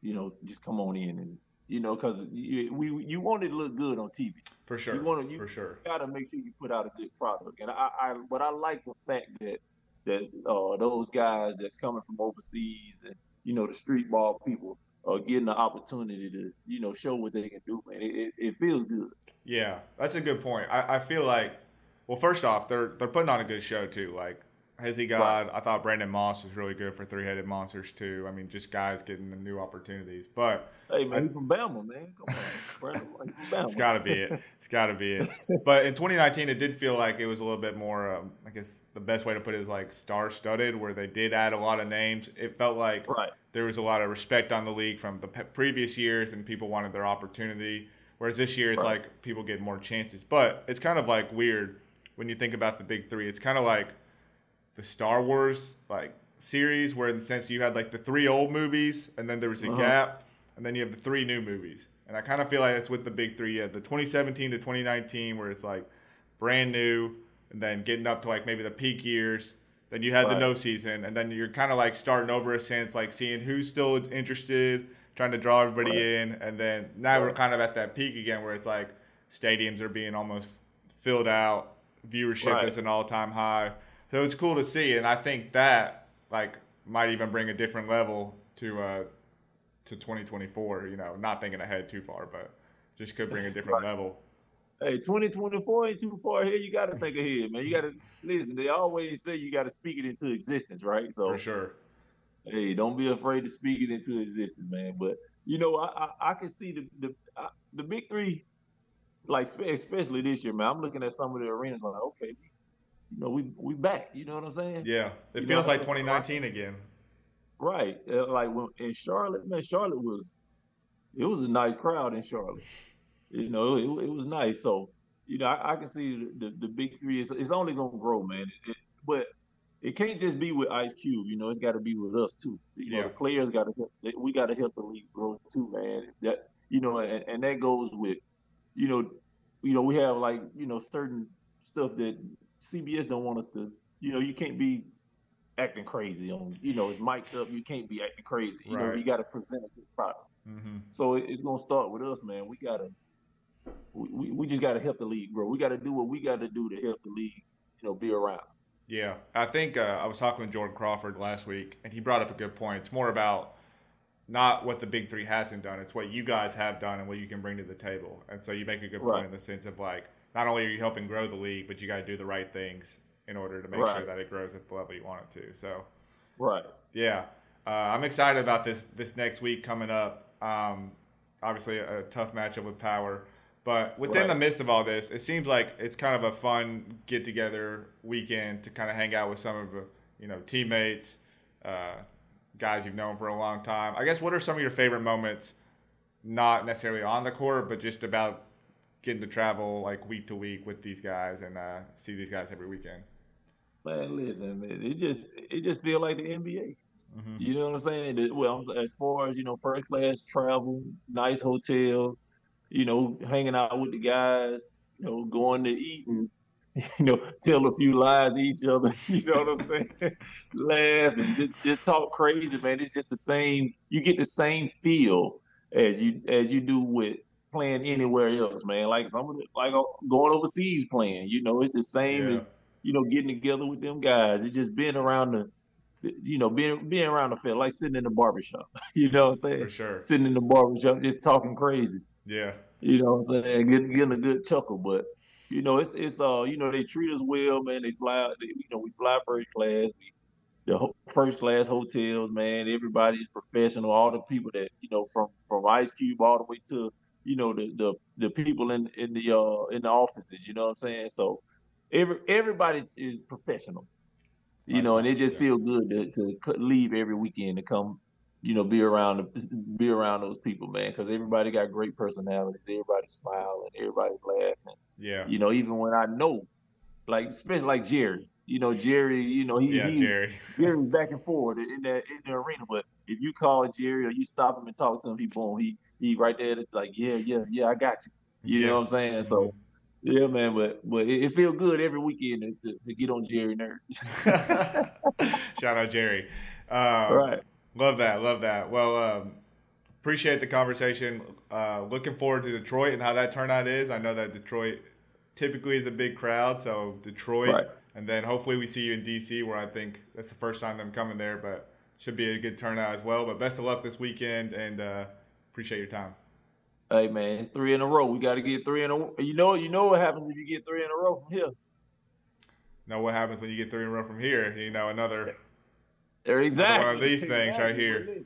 you know, just come on in and you know, because you, we you want it to look good on TV. For sure. You want to, you for sure. Got to make sure you put out a good product. And I, I, but I like the fact that that uh, those guys that's coming from overseas and you know the street ball people are getting the opportunity to you know show what they can do, man. It, it, it feels good. Yeah, that's a good point. I, I feel like, well, first off, they're they're putting on a good show too. Like Hezi God? Right. I thought Brandon Moss was really good for Three Headed Monsters too. I mean, just guys getting the new opportunities. But hey, man, he's from Bama, man. Come on, Brandon, Bama. it's got to be it. It's got to be it. (laughs) But in 2019, it did feel like it was a little bit more. Um, I guess the best way to put it is like star-studded, where they did add a lot of names. It felt like right. there was a lot of respect on the league from the previous years, and people wanted their opportunity. Whereas this year, it's right. like people get more chances. But it's kind of like weird when you think about the big three. It's kind of like the Star Wars like series, where in the sense you had like the three old movies, and then there was a uh-huh. gap, and then you have the three new movies. And I kind of feel like it's with the big three. You had the 2017 to 2019, where it's like brand new, and then getting up to like maybe the peak years. Then you had right. the no season, and then you're kind of like starting over a sense, like seeing who's still interested, trying to draw everybody right. in, and then now right. we're kind of at that peak again, where it's like stadiums are being almost filled out, viewership is an all-time high. So it's cool to see, and I think that like might even bring a different level to uh, to 2024. You know, not thinking ahead too far, but just could bring a different right. level. Hey, 2024 ain't too far ahead. You got to think ahead, man. You got to listen. They always say you got to speak it into existence, right? So for sure. Hey, don't be afraid to speak it into existence, man. But you know, I I, I can see the the I, the big three, like especially this year, man. I'm looking at some of the arenas like, okay, you know, we we back. You know what I'm saying? Yeah, it you feels like 2019 again. Right, uh, like when in Charlotte, man, Charlotte was it was a nice crowd in Charlotte. You know, it, it was nice. So you know, I, I can see the, the, the big three is it's only gonna grow, man. It, but it can't just be with Ice Cube. You know, it's got to be with us too. You know, the players got to. We got to help the league grow too, man. That you know, and, and that goes with, you know, you know, we have like you know certain stuff that CBS don't want us to, you know, you can't be acting crazy on, you know, it's mic'd up. You can't be acting crazy. You right. know, you got to present a good product. Mm-hmm. So it's gonna start with us, man. We gotta, we, we just gotta help the league grow. We gotta do what we gotta do to help the league, you know, be around. Yeah, I think uh, I was talking with Jordan Crawford last week, and he brought up a good point. It's more about not what the big three hasn't done; it's what you guys have done and what you can bring to the table. And so you make a good right. point in the sense of like, not only are you helping grow the league, but you got to do the right things in order to make right. sure that it grows at the level you want it to. So, right, yeah, uh, I'm excited about this this next week coming up. Um, obviously, a, tough matchup with Power. But within right. the midst of all this, it seems like it's kind of a fun get together weekend to kind of hang out with some of the you know teammates, uh, guys you've known for a long time. I guess what are some of your favorite moments, not necessarily on the court, but just about getting to travel like week to week with these guys and uh, see these guys every weekend. Man, listen, man, it just it just feel like the NBA. Mm-hmm. You know what I'm saying? Well, as far as you know, first class travel, nice hotel, you know, hanging out with the guys, you know, going to eat and (laughs) you know, tell a few lies to each other. (laughs) You know what I'm saying? (laughs) Laugh and just, just talk crazy, man. It's just the same. You get the same feel as you as you do with playing anywhere else, man. Like some of the, like going overseas playing. You know, it's the same yeah. as you know getting together with them guys. It's just being around the. You know, being being around the field, like sitting in the barbershop. (laughs) you know what I'm saying? For sure. Sitting in the barbershop, just talking crazy. Yeah. You know what I'm saying? Getting, getting a good chuckle, but you know, it's it's uh, you know, they treat us well, man. They fly, they, you know, we fly first class. We, the first class hotels, man. Everybody's professional. All the people that you know, from from Ice Cube all the way to you know the the the people in in the uh in the offices. You know what I'm saying? So every everybody is professional. You know, and it just yeah. feels good to, to leave every weekend to come you know, be around be around those people, man, because everybody got great personalities. Everybody's smiling, everybody's laughing. Yeah. You know, even when I know, like especially like Jerry. You know, Jerry. You know, he, yeah, he's, Jerry. Jerry's (laughs) back and forth in that in the arena. But if you call Jerry or you stop him and talk to him, he boom, he he right there, like yeah, yeah, yeah, I got you. You yeah. know what I'm saying? So. Yeah, man, but but it, it feels good every weekend to, to get on Jerry nerves. (laughs) (laughs) Shout out Jerry. Um, right. Love that. Love that. Well, um, appreciate the conversation. Uh, looking forward to Detroit and how that turnout is. I know that Detroit typically is a big crowd, so Detroit, right. and then hopefully we see you in DC, where I think that's the first time them coming there, but should be a good turnout as well. But best of luck this weekend, and uh, appreciate your time. Hey man, three in a row. We got to get three in a. row. You know, you know what happens if you get three in a row from here. Know what happens when you get three in a row from here? You know, another exactly. One of these (laughs) things exactly. right here.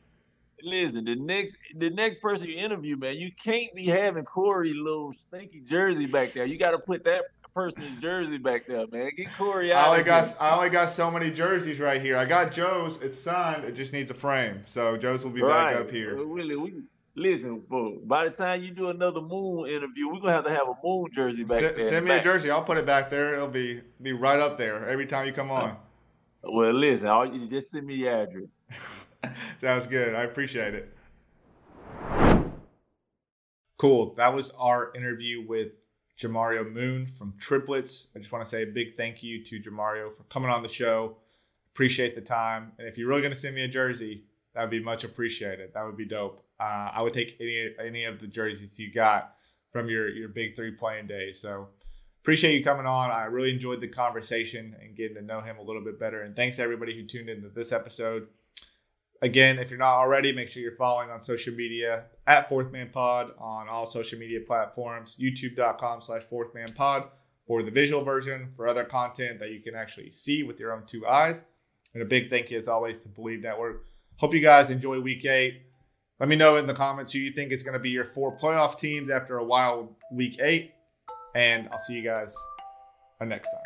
Listen, the next the next person you interview, man, you can't be having Corey little stinky jersey back there. You got to put that person's jersey back there, man. Get Corey out. I only got I only got so many jerseys right here. I got Joe's. It's signed. It just needs a frame. So Joe's will be right. back up here. Really, we, listen, for by the time you do another moon interview, we're gonna have to have a moon jersey back S- there. Send me back. a jersey. I'll put it back there. It'll be be right up there every time you come on. (laughs) Well, listen, all you just send me your address. (laughs) Sounds good. I appreciate it. Cool. That was our interview with Jamario Moon from Triplets. I just want to say a big thank you to Jamario for coming on the show. Appreciate the time. And if you're really going to send me a jersey, that would be much appreciated. That would be dope. Uh, I would take any any of the jerseys you got from your your big three playing days. So appreciate you coming on. I really enjoyed the conversation and getting to know him a little bit better. And thanks to everybody who tuned into this episode. Again, if you're not already, make sure you're following on social media at Fourth Man Pod on all social media platforms, youtube.com slash Fourth Man Pod for the visual version, for other content that you can actually see with your own two eyes. And a big thank you, as always, to Bleav Network. Hope you guys enjoy week eight. Let me know in the comments who you think is going to be your four playoff teams after a wild week eight. And I'll see you guys next time.